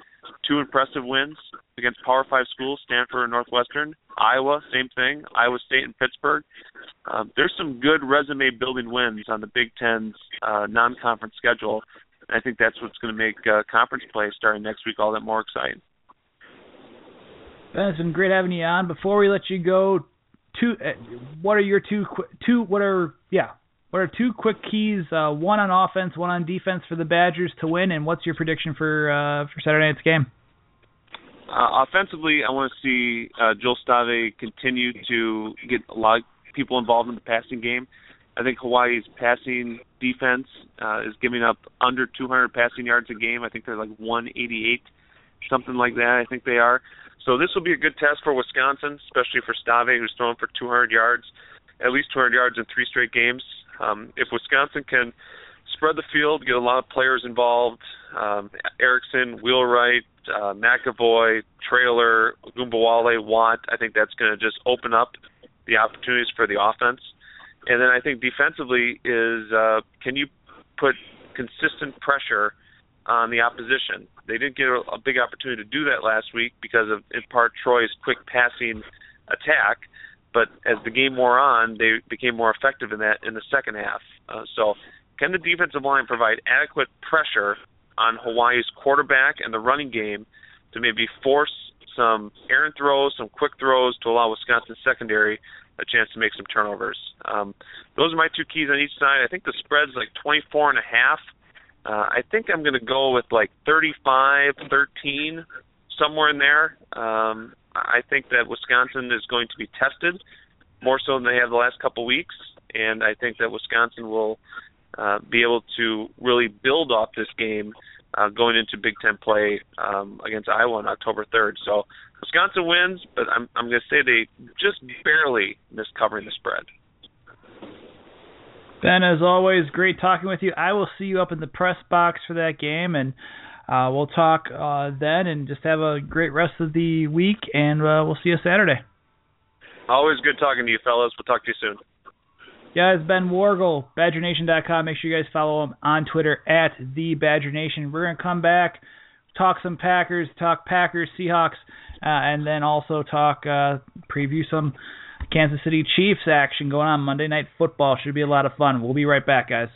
S4: two impressive wins against Power Five schools, Stanford and Northwestern. Iowa, same thing. Iowa State and Pittsburgh. Um, there's some good resume building wins on the Big Ten's uh, non-conference schedule. And I think that's what's going to make uh, conference play starting next week all that more exciting.
S1: Ben, it's been great having you on. Before we let you go, two, uh, what are your two, two, what are, yeah, what are two quick keys? Uh, one on offense, one on defense for the Badgers to win, and what's your prediction for uh, for Saturday night's game?
S4: Uh, offensively, I want to see uh, Joel Stave continue to get a lot of people involved in the passing game. I think Hawaii's passing defense uh, is giving up under 200 passing yards a game. I think they're like 188, something like that. I think they are. So this will be a good test for Wisconsin, especially for Stave, who's thrown for 200 yards, at least 200 yards in three straight games. Um, if Wisconsin can spread the field, get a lot of players involved, um, Erickson, Wheelwright, uh, McAvoy, Traylor, Ogunbowale, Watt, I think that's going to just open up the opportunities for the offense. And then I think defensively is uh, can you put consistent pressure on the opposition? They didn't get a, a big opportunity to do that last week because of in part Troy's quick passing attack but as the game wore on, they became more effective in that in the second half. Uh, so, can the defensive line provide adequate pressure on Hawaii's quarterback and the running game to maybe force some errant throws, some quick throws to allow Wisconsin secondary a chance to make some turnovers? Um, those are my two keys on each side. I think the spread's like 24 and a half. Uh, I think I'm going to go with like 35 13, somewhere in there. Um, I think that Wisconsin is going to be tested more so than they have the last couple weeks, and I think that Wisconsin will uh, be able to really build off this game uh, going into Big Ten play um, against Iowa on October 3rd. So Wisconsin wins, but I'm I'm going to say they just barely missed covering the spread.
S1: Ben, as always, great talking with you. I will see you up in the press box for that game, and uh, we'll talk uh, then and just have a great rest of the week, and uh, we'll see you Saturday.
S4: Always good talking to you, fellas. We'll talk to you soon.
S1: Yeah, it's Ben Worgull, BadgerNation.com. Make sure you guys follow him on Twitter at the Badger Nation. We're gonna come back, talk some Packers, talk Packers, Seahawks, uh, and then also talk uh, preview some Kansas City Chiefs action going on Monday Night Football. Should be a lot of fun. We'll be right back, guys.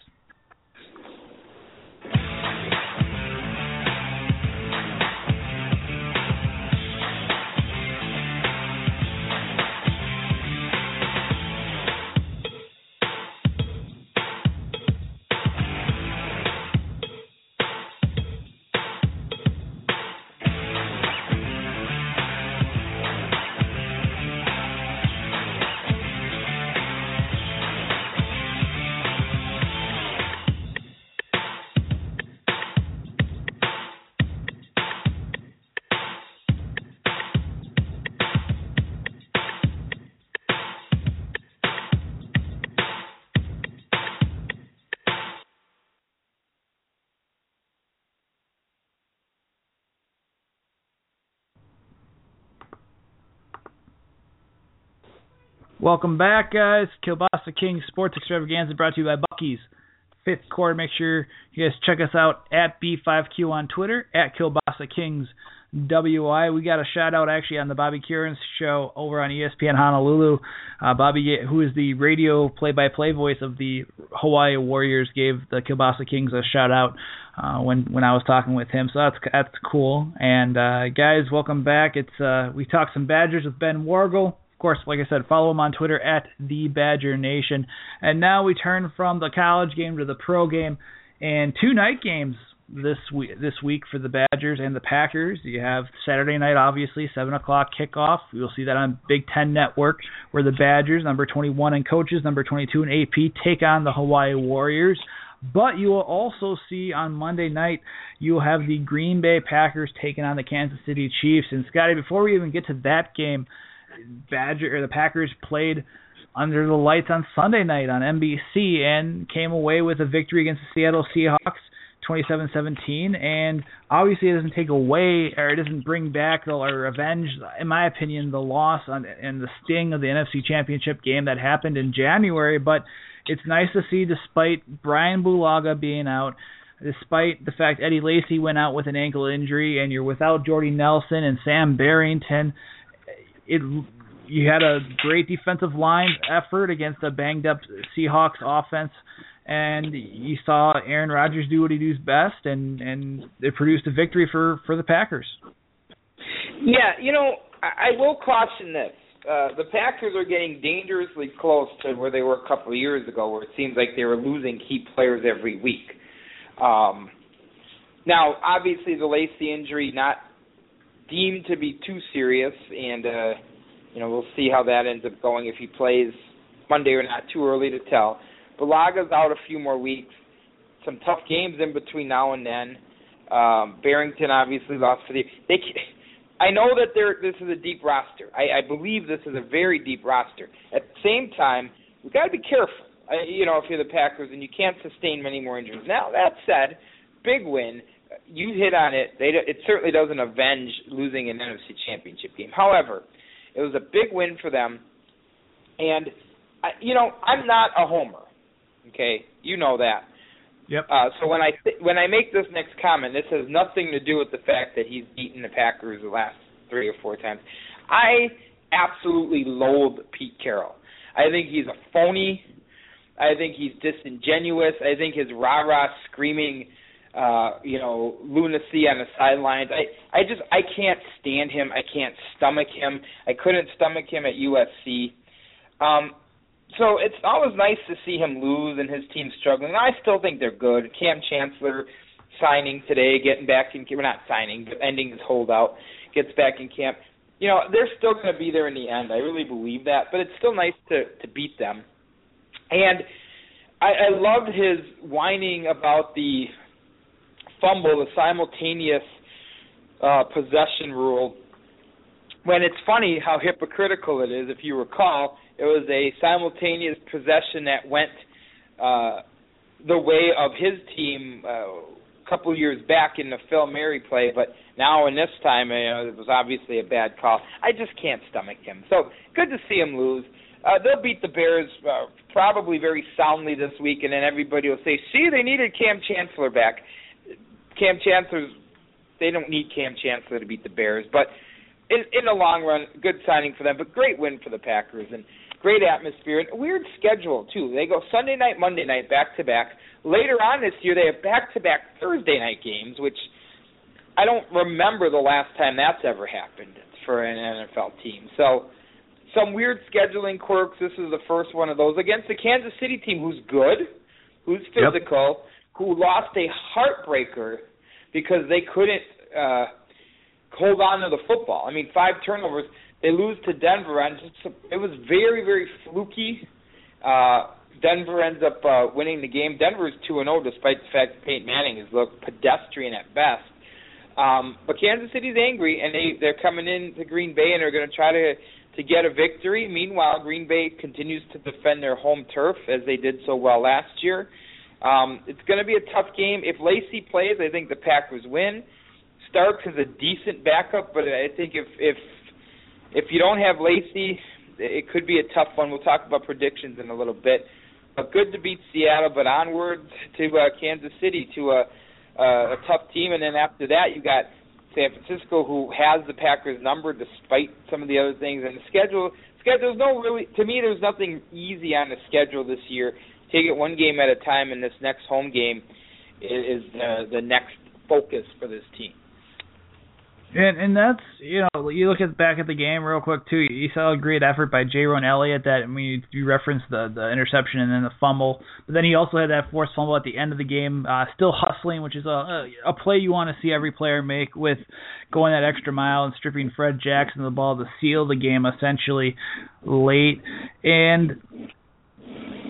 S1: Welcome back, guys. Kielbasa King Sports Extravaganza brought to you by Bucky's Fifth Quarter. Make sure you guys check us out at B5Q on Twitter, at Kielbasa Kings WI. We got a shout out actually on the Bobby Curran's show over on ESPN Honolulu. Uh, Bobby, who is the radio play-by-play voice of the Hawaii Warriors, gave the Kielbasa Kings a shout out uh, when when I was talking with him. So that's that's cool. And uh, guys, welcome back. It's uh, we talked some Badgers with Ben Worgull. Of course, like I said, follow him on Twitter at the Badger Nation. And now we turn from the college game to the pro game, and two night games this week this week for the Badgers and the Packers. You have Saturday night, obviously, seven o'clock kickoff. You'll see that on Big Ten Network, where the Badgers, number 21 in coaches, number 22 in AP, take on the Hawaii Warriors. But you will also see on Monday night, you'll have the Green Bay Packers taking on the Kansas City Chiefs. And Scotty, before we even get to that game, Badger or the Packers played under the lights on Sunday night on NBC and came away with a victory against the Seattle Seahawks 27-17 and obviously it doesn't take away or it doesn't bring back or avenge in my opinion the loss on, and the sting of the NFC Championship game that happened in January. But it's nice to see despite Brian Bulaga being out despite the fact Eddie Lacy went out with an ankle injury and you're without Jordy Nelson and Sam Barrington it you had a great defensive line effort against a banged up Seahawks offense, and you saw Aaron Rodgers do what he does best, and and it produced a victory for for the Packers.
S2: Yeah, you know, I, I will caution this. Uh, the Packers are getting dangerously close to where they were a couple of years ago, where it seems like they were losing key players every week. Um, now, obviously, the Lacy injury not deemed to be too serious, and uh, you know we'll see how that ends up going if he plays Monday or not. Too early to tell. Bulaga's out a few more weeks. Some tough games in between now and then. Um, Barrington obviously lost for the. They, I know that there. This is a deep roster. I, I believe this is a very deep roster. At the same time, we got to be careful. Uh, you know, if you're the Packers and you can't sustain many more injuries. Now that said, big win you hit on it. They it certainly doesn't avenge losing an NFC Championship game. However, it was a big win for them, and I, you know I'm not a homer. Okay, you know that.
S1: Yep.
S2: Uh, so when I th- when I make this next comment, this has nothing to do with the fact that he's beaten the Packers the last three or four times. I absolutely loathe Pete Carroll. I think he's a phony. I think he's disingenuous. I think his rah rah screaming uh, you know, lunacy on the sidelines. I I just I can't stand him. I can't stomach him. I couldn't stomach him at USC. Um, so it's always nice to see him lose and his team struggling. I still think they're good. Kam Chancellor signing today, getting back in camp we're not signing, but ending his holdout, gets back in camp. You know, they're still going to be there in the end. I really believe that, but it's still nice to to beat them. And I, I loved his whining about the fumble, the simultaneous uh, possession rule. When it's funny how hypocritical it is, if you recall, it was a simultaneous possession that went uh, the way of his team uh, a couple years back in the Fail Mary play, but now in this time, you know, it was obviously a bad call. I just can't stomach him. So good to see him lose. Uh, they'll beat the Bears uh, probably very soundly this week, and then everybody will say, "See, they needed Kam Chancellor back." Kam Chancellor's they don't need Kam Chancellor to beat the Bears, but in in the long run, good signing for them. But great win for the Packers and great atmosphere and a weird schedule too. They go Sunday night, Monday night, back to back. Later on this year, they have back to back Thursday night games, which I don't remember the last time that's ever happened for an NFL team. So some weird scheduling quirks. This is the first one of those against the Kansas City team, who's good, who's physical. Yep who lost a heartbreaker because they couldn't uh, hold on to the football. I mean, five turnovers. They lose to Denver, and it was very, very fluky. Uh, Denver ends up uh, winning the game. Denver is two and zero, despite the fact Peyton Manning has looked pedestrian at best. Um, but Kansas City's angry, and they they're coming in to Green Bay, and they're going to try to to get a victory. Meanwhile, Green Bay continues to defend their home turf as they did so well last year. Um, it's going to be a tough game. If Lacy plays, I think the Packers win. Starks is a decent backup, but I think if if if you don't have Lacy, it could be a tough one. We'll talk about predictions in a little bit. But good to beat Seattle, but onward to uh, Kansas City to a, uh, a tough team, and then after that you got San Francisco, who has the Packers number despite some of the other things. And the schedule, schedule's no really to me. There's nothing easy on the schedule this year. Take it one game at a time, and this next home game is, uh, the next focus for this team.
S1: And and that's you know you look at back at the game real quick too. You saw a great effort by Jayrone Elliott. That I mean you referenced the the interception and then the fumble, but then he also had that forced fumble at the end of the game. Uh, still hustling, which is a a play you want to see every player make with going that extra mile and stripping Fred Jackson the ball to seal the game essentially late. And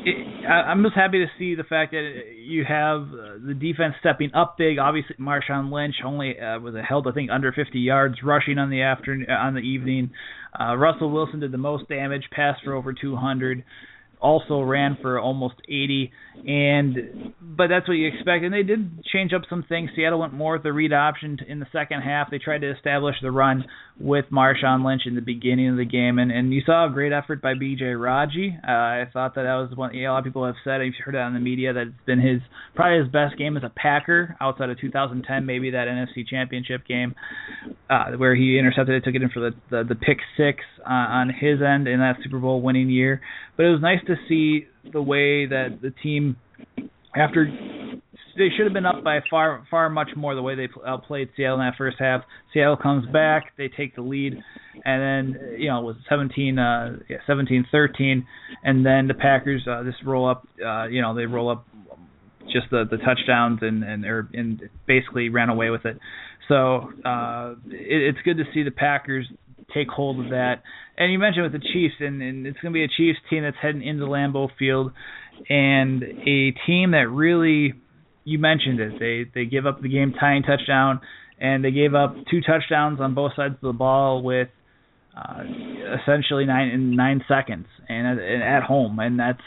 S1: it, I, I'm just happy to see the fact that you have uh, the defense stepping up big. Obviously, Marshawn Lynch only uh, was held, I think, under 50 yards rushing on the afternoon on the evening. Uh, Russell Wilson did the most damage, passed for over 200 also ran for almost 80 and but that's what you expect. And they did change up some things. Seattle went more with the read option in the second half. They tried to establish the run with Marshawn Lynch in the beginning of the game. And and you saw a great effort by BJ Raji. Uh, I thought that that was one you a lot of people have said you've heard it on the media that it's been his probably his best game as a Packer outside of 2010 maybe that NFC championship game uh where he intercepted it took it in for the the, the pick 6 uh, on his end in that Super Bowl winning year. But it was nice to see the way that the team, after they should have been up by far far much more the way they outplayed Seattle in that first half. Seattle comes back, they take the lead, and then you know it was 17 uh yeah, 17-13 and then the Packers uh just roll up uh you know they roll up just the the touchdowns and and or and basically ran away with it. So uh it, it's good to see the Packers take hold of that. And you mentioned with the Chiefs, and, and it's going to be a Chiefs team that's heading into Lambeau Field, and a team that really, you mentioned it, they they give up the game tying touchdown, and they gave up two touchdowns on both sides of the ball with uh, essentially nine in nine seconds, and and at home, and that's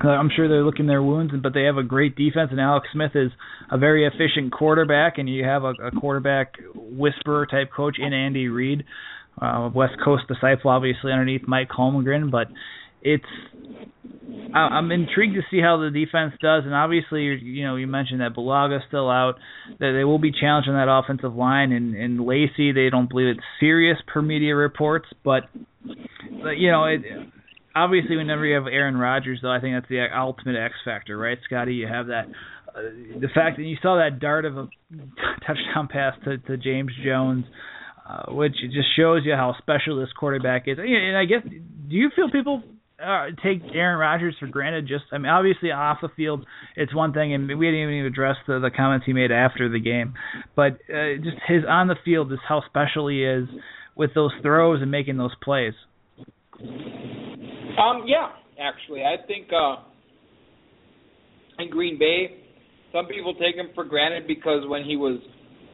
S1: I'm sure they're looking their wounds, but they have a great defense, and Alex Smith is a very efficient quarterback, and you have a, a quarterback whisperer type coach in Andy Reid, uh, West Coast disciple, obviously underneath Mike Holmgren, but it's I'm intrigued to see how the defense does, and obviously, you know, you mentioned that Bulaga's still out. That they will be challenged on that offensive line, and and Lacy, they don't believe it's serious per media reports, but, but you know, it obviously whenever you have Aaron Rodgers, though, I think that's the ultimate X factor, right, Scotty? You have that. Uh, the fact that you saw that dart of a touchdown pass to, to James Jones, uh, which just shows you how special this quarterback is. And I guess, do you feel people uh, take Aaron Rodgers for granted? Just, I mean, obviously off the field, it's one thing, and we didn't even address the, the comments he made after the game, but uh, just his on the field is how special he is with those throws and making those plays.
S2: Um, yeah, actually, I think uh, in Green Bay, some people take him for granted because when he was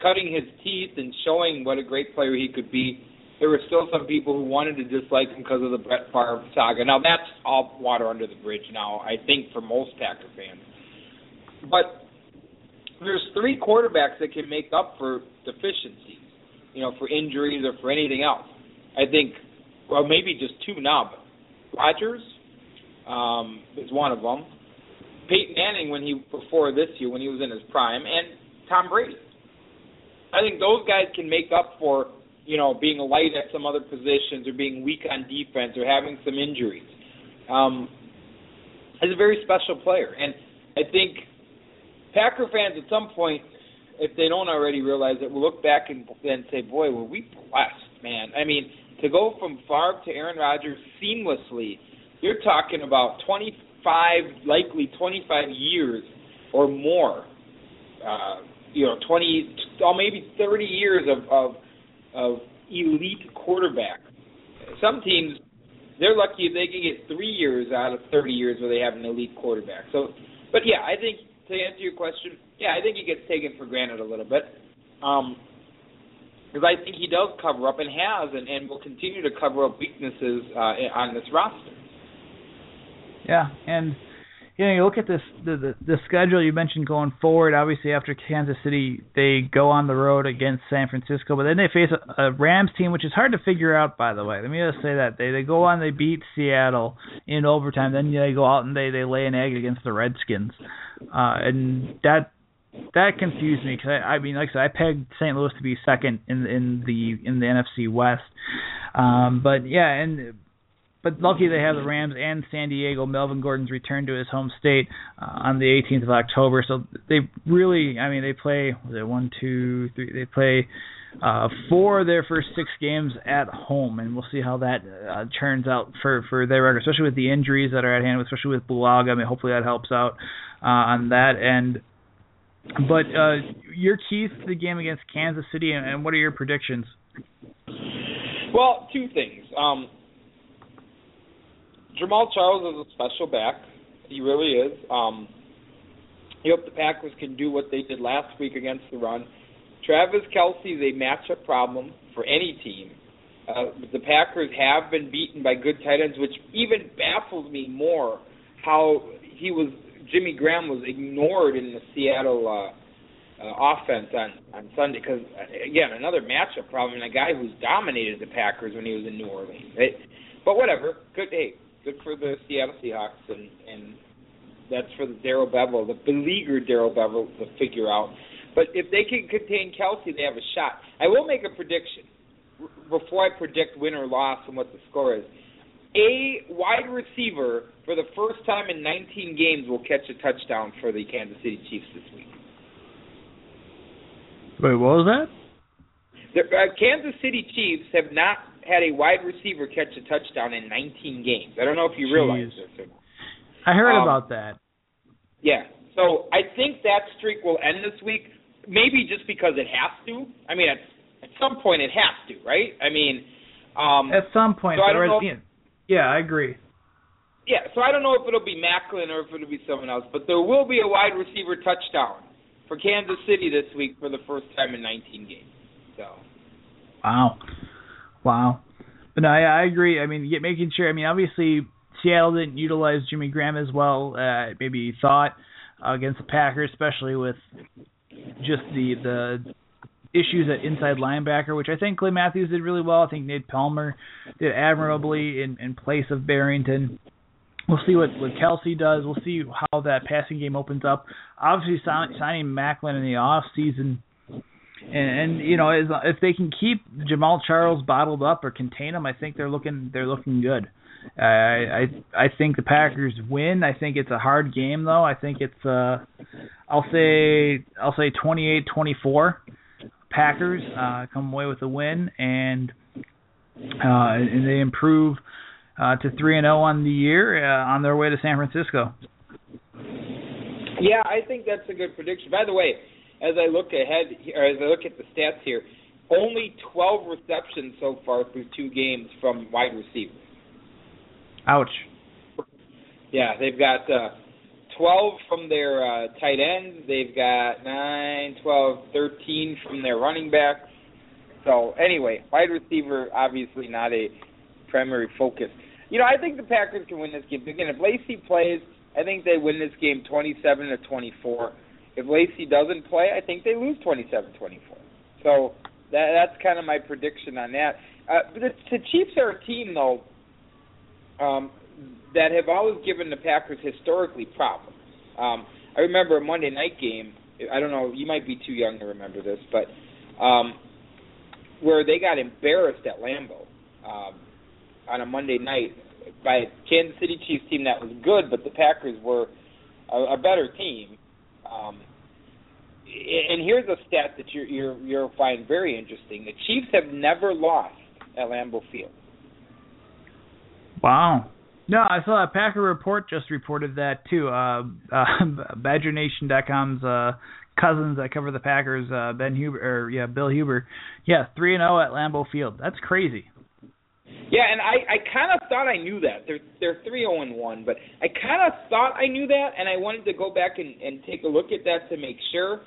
S2: cutting his teeth and showing what a great player he could be, there were still some people who wanted to dislike him because of the Brett Favre saga. Now that's all water under the bridge now, I think, for most Packer fans. But there's three quarterbacks that can make up for deficiencies, you know, for injuries or for anything else. I think, well, maybe just two now, but Rodgers um, is one of them. Peyton Manning when he before this year when he was in his prime, and Tom Brady. I think those guys can make up for you know being light at some other positions or being weak on defense or having some injuries. Um, he's a very special player, and I think Packer fans at some point, if they don't already realize it, will look back and then say, "Boy, were we blessed, man." I mean to go from Favre to Aaron Rodgers seamlessly, you're talking about 25, likely 25 years or more. Uh, you know, 20, or maybe 30 years of, of of elite quarterback. Some teams, they're lucky if they can get three years out of 30 years where they have an elite quarterback. So, but yeah, I think to answer your question, yeah, I think he gets taken for granted a little bit. Um, because I think he does cover up and has and, and will continue to cover up weaknesses uh, on this roster.
S1: Yeah, and you know, you look at this the, the the schedule you mentioned going forward. Obviously, after Kansas City, they go on the road against San Francisco, but then they face a, a Rams team, which is hard to figure out. By the way, let me just say that they they go on, they beat Seattle in overtime, then they go out and they they lay an egg against the Redskins, uh, and that that confused me because I, I mean, like I said, I pegged St. Louis to be second in in the in the NFC West, um, but yeah, and but lucky they have the Rams and San Diego. Melvin Gordon's returned to his home state uh, on the 18th of October, so they really, I mean, they play was it one, two, three? They play uh, four of their first six games at home, and we'll see how that uh, turns out for for their record, especially with the injuries that are at hand, especially with Bulaga. I mean, hopefully that helps out uh, on that end. But uh, your keys to the game against Kansas City, and, what are your predictions?
S2: Well, two things. Um, Jamaal Charles is a special back. He really is. Um, I hope the Packers can do what they did last week against the run. Travis Kelce is a matchup problem for any team. Uh, the Packers have been beaten by good tight ends, which even baffles me more how he was Jimmy Graham was ignored in the Seattle uh, uh, offense on on Sunday because again another matchup problem and a guy who's dominated the Packers when he was in New Orleans. It, but whatever, good. Hey, good for the Seattle Seahawks, and and that's for the Darrell Bevell, the beleaguered Darrell Bevell to figure out. But if they can contain Kelce, they have a shot. I will make a prediction before I predict win or loss and what the score is. A wide receiver for the first time in 19 games will catch a touchdown for the Kansas City Chiefs this week.
S1: Wait, what was that?
S2: The uh, Kansas City Chiefs have not had a wide receiver catch a touchdown in 19 games. I don't know if you realize this or not.
S1: I heard
S2: Um,
S1: about that.
S2: Yeah. So I think that streak will end this week. Maybe just because it has to. I mean, at, at some point it has to, right? I mean, um,
S1: At some point,
S2: so I don't know-
S1: yeah, I agree.
S2: yeah. So I don't know if it'll be Macklin or if it'll be someone else, but there will be a wide receiver touchdown for Kansas City this week for the first time in 19 games. So
S1: Wow, wow. But no, I, I agree. I mean, get, making sure. I mean, obviously Seattle didn't utilize Jimmy Graham as well. Uh, maybe you thought uh, against the Packers, especially with just the the issues at inside linebacker, which I think Clay Matthews did really well. I think Nate Palmer did admirably in in place of Barrington. We'll see what what Kelce does. We'll see how that passing game opens up. Obviously, sign, signing Macklin in the off season, and, and you know, as, if they can keep Jamaal Charles bottled up or contain him, I think they're looking they're looking good. I I I think the Packers win. I think it's a hard game though. I think it's uh I'll say I'll say 28-24. Packers uh come away with a win and uh and they improve uh to 3 and 0 on the year uh, on their way to San Francisco.
S2: Yeah, I think that's a good prediction. By the way, as I look ahead, or as I look at the stats here, only 12 receptions so far through two games from wide receivers.
S1: Ouch.
S2: Yeah, they've got uh, 12 from their uh, tight ends. They've got 9, 12, 13 from their running backs. So anyway, wide receiver obviously not a primary focus. You know, I think the Packers can win this game. Again, if Lacy plays, I think they win this game 27 to 24. If Lacy doesn't play, I think they lose 27-24. So that that's kind of my prediction on that. Uh, but the, the Chiefs are a team though um, that have always given the Packers historically problems. Um, I remember a Monday night game. I don't know. You might be too young to remember this, but um, where they got embarrassed at Lambeau um, on a Monday night by a Kansas City Chiefs team that was good, but the Packers were a, a better team. Um, and here's a stat that you're, you're you'll find very interesting. The Chiefs have never lost at Lambeau Field.
S1: Wow. No, I saw a Packer report just reported that too. Uh, uh BadgerNation.com's uh, cousins that cover the Packers, uh, Ben Huber or yeah, Bill Huber. Yeah, three and zero at Lambeau Field. That's crazy.
S2: Yeah, and I I kind of thought I knew that. They're they're three zero and one, but I kind of thought I knew that, and I wanted to go back and and take a look at that to make sure.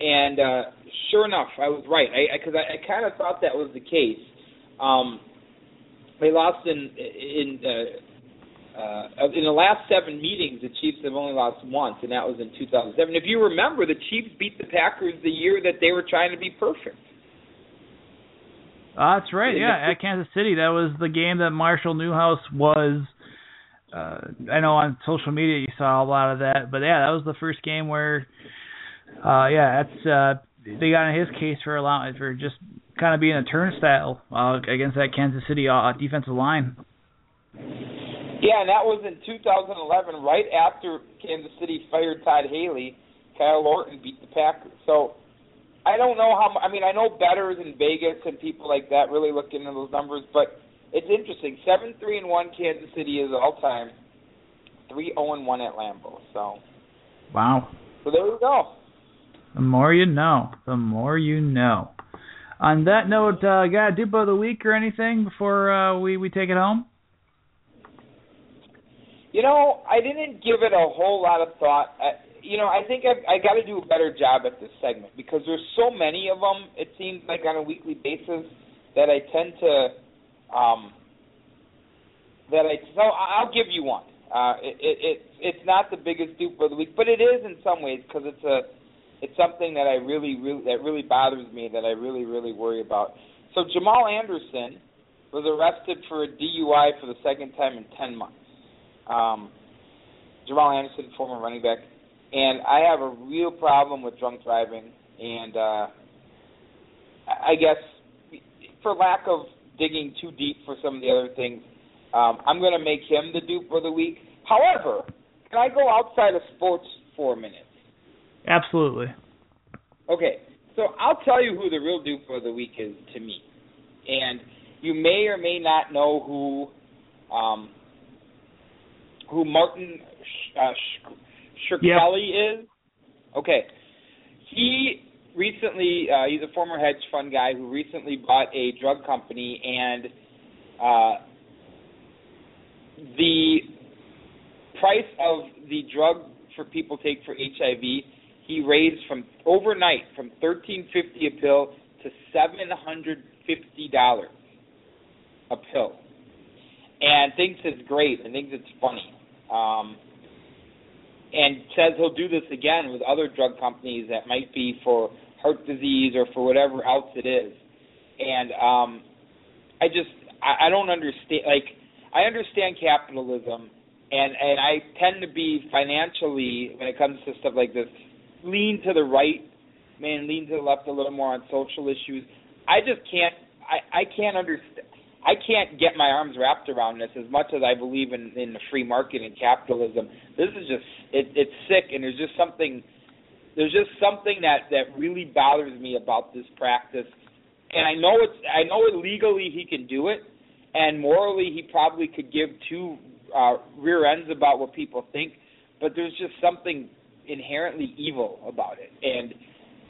S2: And uh sure enough, I was right. I because I, I, I kind of thought that was the case. Um, they lost in in uh, uh, in the last seven meetings, the Chiefs have only lost once, and that was in 2007. If you remember, the Chiefs beat the Packers the year that they were trying to be perfect.
S1: Uh, that's right. Yeah, at Kansas City, that was the game that Marshall Newhouse was. Uh, I know on social media you saw a lot of that, but yeah, that was the first game where, uh, yeah, that's uh, they got in his case for allowing for just kind of being a turnstile uh, against that Kansas City uh, defensive line.
S2: Yeah, and that was in 2011, right after Kansas City fired Todd Haley. Kyle Orton beat the Packers. So I don't know how. I mean, I know betters in Vegas and people like that really look into those numbers, but it's interesting. Seven three and one Kansas City is all time. Three zero oh and one at Lambeau. So.
S1: Wow.
S2: So there we go.
S1: The more you know, the more you know. On that note, uh, got a dupe of the week or anything before uh, we we take it home?
S2: You know, I didn't give it a whole lot of thought. I, you know, I think I've, I got to do a better job at this segment because there's so many of them. It seems like on a weekly basis that I tend to, um, that I. So I'll give you one. Uh, it, it, it it's not the biggest dupe of the week, but it is in some ways because it's a, it's something that I really, really that really bothers me that I really, really worry about. So Jamal Anderson was arrested for a DUI for the second time in ten months. Um, Jamal Anderson, former running back, and I have a real problem with drunk driving, and uh, I guess for lack of digging too deep for some of the other things, um, I'm going to make him the dupe of the week. However, can I go outside of sports for a minute?
S1: Absolutely.
S2: Okay, so I'll tell you who the real dupe of the week is to me, and you may or may not know who um, who Martin uh, Shkreli yep. is? Okay. He recently, uh, he's a former hedge fund guy who recently bought a drug company, and uh, the price of the drug for people take for HIV, he raised from overnight from thirteen fifty a pill to seven hundred fifty dollars a pill, and thinks it's great and thinks it's funny. Um, and says he'll do this again with other drug companies that might be for heart disease or for whatever else it is. And um I just I, I don't understand like I understand capitalism and and I tend to be financially when it comes to stuff like this lean to the right, man, lean to the left a little more on social issues. I just can't I I can't understand I can't get my arms wrapped around this as much as I believe in in the free market and capitalism. This is just it, it's sick, and there's just something there's just something that that really bothers me about this practice. And I know it's I know it legally he can do it, and morally he probably could give two uh, rear ends about what people think, but there's just something inherently evil about it, and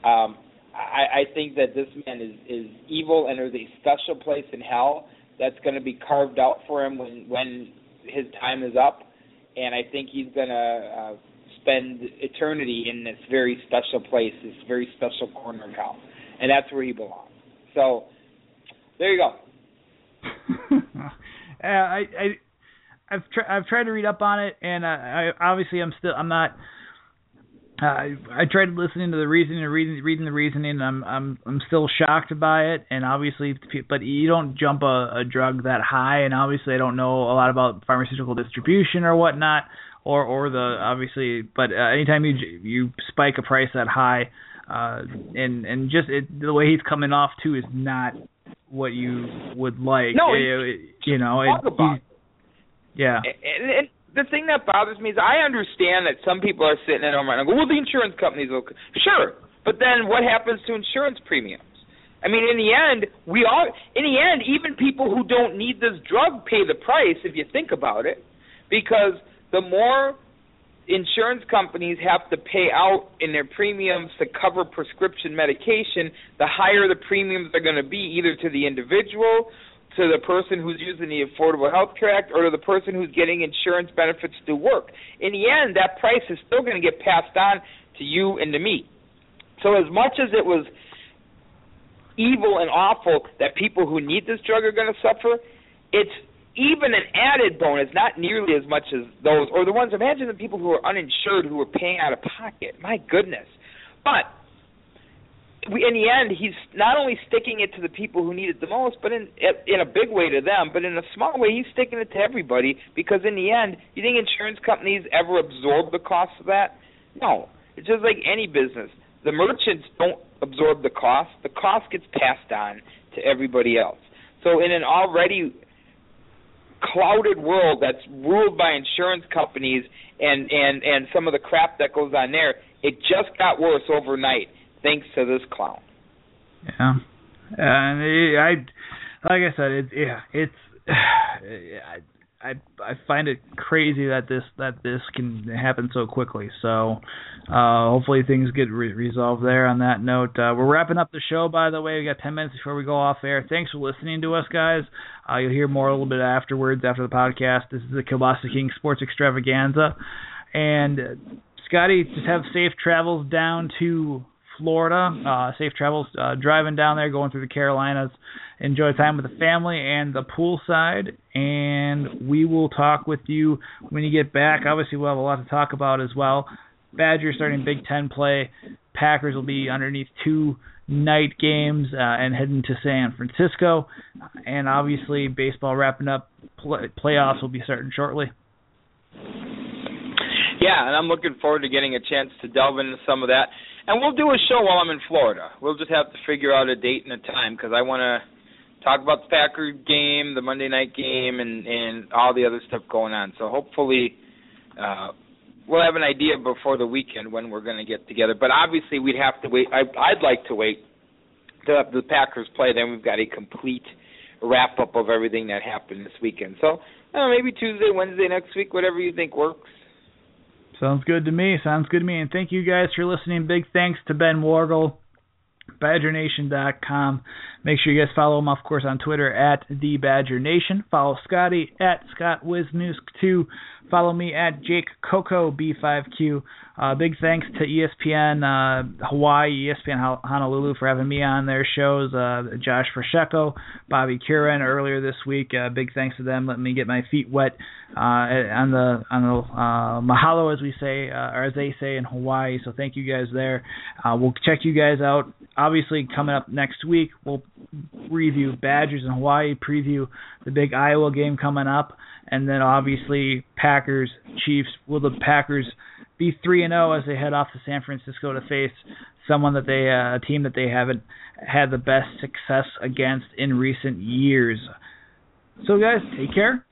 S2: um, I, I think that this man is is evil, and there's a special place in hell that's going to be carved out for him when when his time is up, and I think he's going to uh, spend eternity in this very special place, this very special corner of hell, and that's where he belongs. So there you go.
S1: uh, I I I've tried I've tried to read up on it, and I, I obviously I'm still I'm not uh, I tried listening to the reasoning and reading reading the reasoning. I'm I'm I'm still shocked by it, and obviously, but you don't jump a, a drug that high, and obviously, I don't know a lot about pharmaceutical distribution or whatnot, or or the obviously, but uh, anytime you you spike a price that high, uh, and and just it, the way he's coming off too is not what you would like.
S2: No,
S1: it, you know, it, yeah.
S2: And, and the thing that bothers me is I understand that some people are sitting at home and go, well, the insurance companies will. Sure, but then what happens to insurance premiums? I mean, in the end, we all, in the end, even people who don't need this drug pay the price if you think about it, because the more insurance companies have to pay out in their premiums to cover prescription medication, the higher the premiums are going to be, either to the individual to the person who's using the Affordable Health Care Act or to the person who's getting insurance benefits to work. In the end, that price is still going to get passed on to you and to me. So as much as it was evil and awful that people who need this drug are going to suffer, it's even an added bonus, not nearly as much as those, or the ones. Imagine the people who are uninsured who are paying out of pocket. My goodness, but in the end, he's not only sticking it to the people who need it the most, but in in a big way to them, but in a small way, he's sticking it to everybody. Because in the end, you think insurance companies ever absorb the cost of that? No. It's just like any business. The merchants don't absorb the cost. The cost gets passed on to everybody else. So in an already clouded world that's ruled by insurance companies and and and some of the crap that goes on there, it just got worse overnight thanks to this clown.
S1: Yeah, and I, like I said, it, yeah, it's. I, I I find it crazy that this that this can happen so quickly. So uh, hopefully things get re- resolved there. On that note, uh, we're wrapping up the show. By the way, we got 10 minutes before we go off air. Thanks for listening to us, guys. Uh, you'll hear more a little bit afterwards after the podcast. This is the Kielbasa King Sports Extravaganza, and Scotty, just have safe travels down to Florida. Uh, safe travels uh, driving down there, going through the Carolinas. Enjoy time with the family and the poolside. And we will talk with you when you get back. Obviously, we'll have a lot to talk about as well. Badgers starting Big Ten play. Packers will be underneath two night games uh, and heading to San Francisco. And obviously, baseball wrapping up. Play- playoffs will be starting shortly.
S2: Yeah, and I'm looking forward to getting a chance to delve into some of that. And we'll do a show while I'm in Florida. We'll just have to figure out a date and a time because I want to talk about the Packer game, the Monday night game, and and all the other stuff going on. So hopefully, uh, we'll have an idea before the weekend when we're going to get together. But obviously, we'd have to wait. I, I'd like to wait till the Packers play. Then we've got a complete wrap up of everything that happened this weekend. So uh, maybe Tuesday, Wednesday next week, whatever you think works.
S1: Sounds good to me. Sounds good to me. And thank you guys for listening. Big thanks to Ben Worgull, BadgerNation.com. Make sure you guys follow him, of course, on Twitter at the Badger Nation. Follow Scotty at Scott Wisniewski2. Follow me at Jake Coco B5Q. Uh, big thanks to ESPN uh, Hawaii, ESPN Honolulu for having me on their shows. Uh, Josh Frashecko, Bobby Curran earlier this week. Uh, big thanks to them letting me get my feet wet uh, on the on the uh, mahalo, as we say, or as they say in Hawaii. So thank you guys there. We'll check you guys out. Obviously, coming up next week, we'll review Badgers in Hawaii, preview the big Iowa game coming up, and then obviously Packers Chiefs. Will the Packers be three and zero as they head off to San Francisco to face someone that they uh, a team that they haven't had the best success against in recent years? So guys, take care.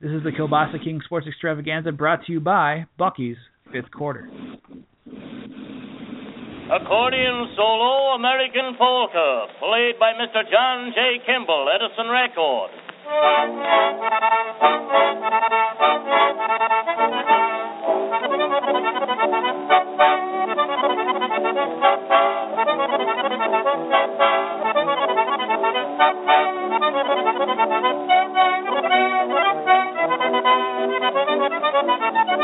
S1: This is the Kielbasa King Sports Extravaganza brought to you by Bucky's Fifth Quarter.
S5: Accordion solo American polka, played by Mr. John J. Kimmel, Edison Record.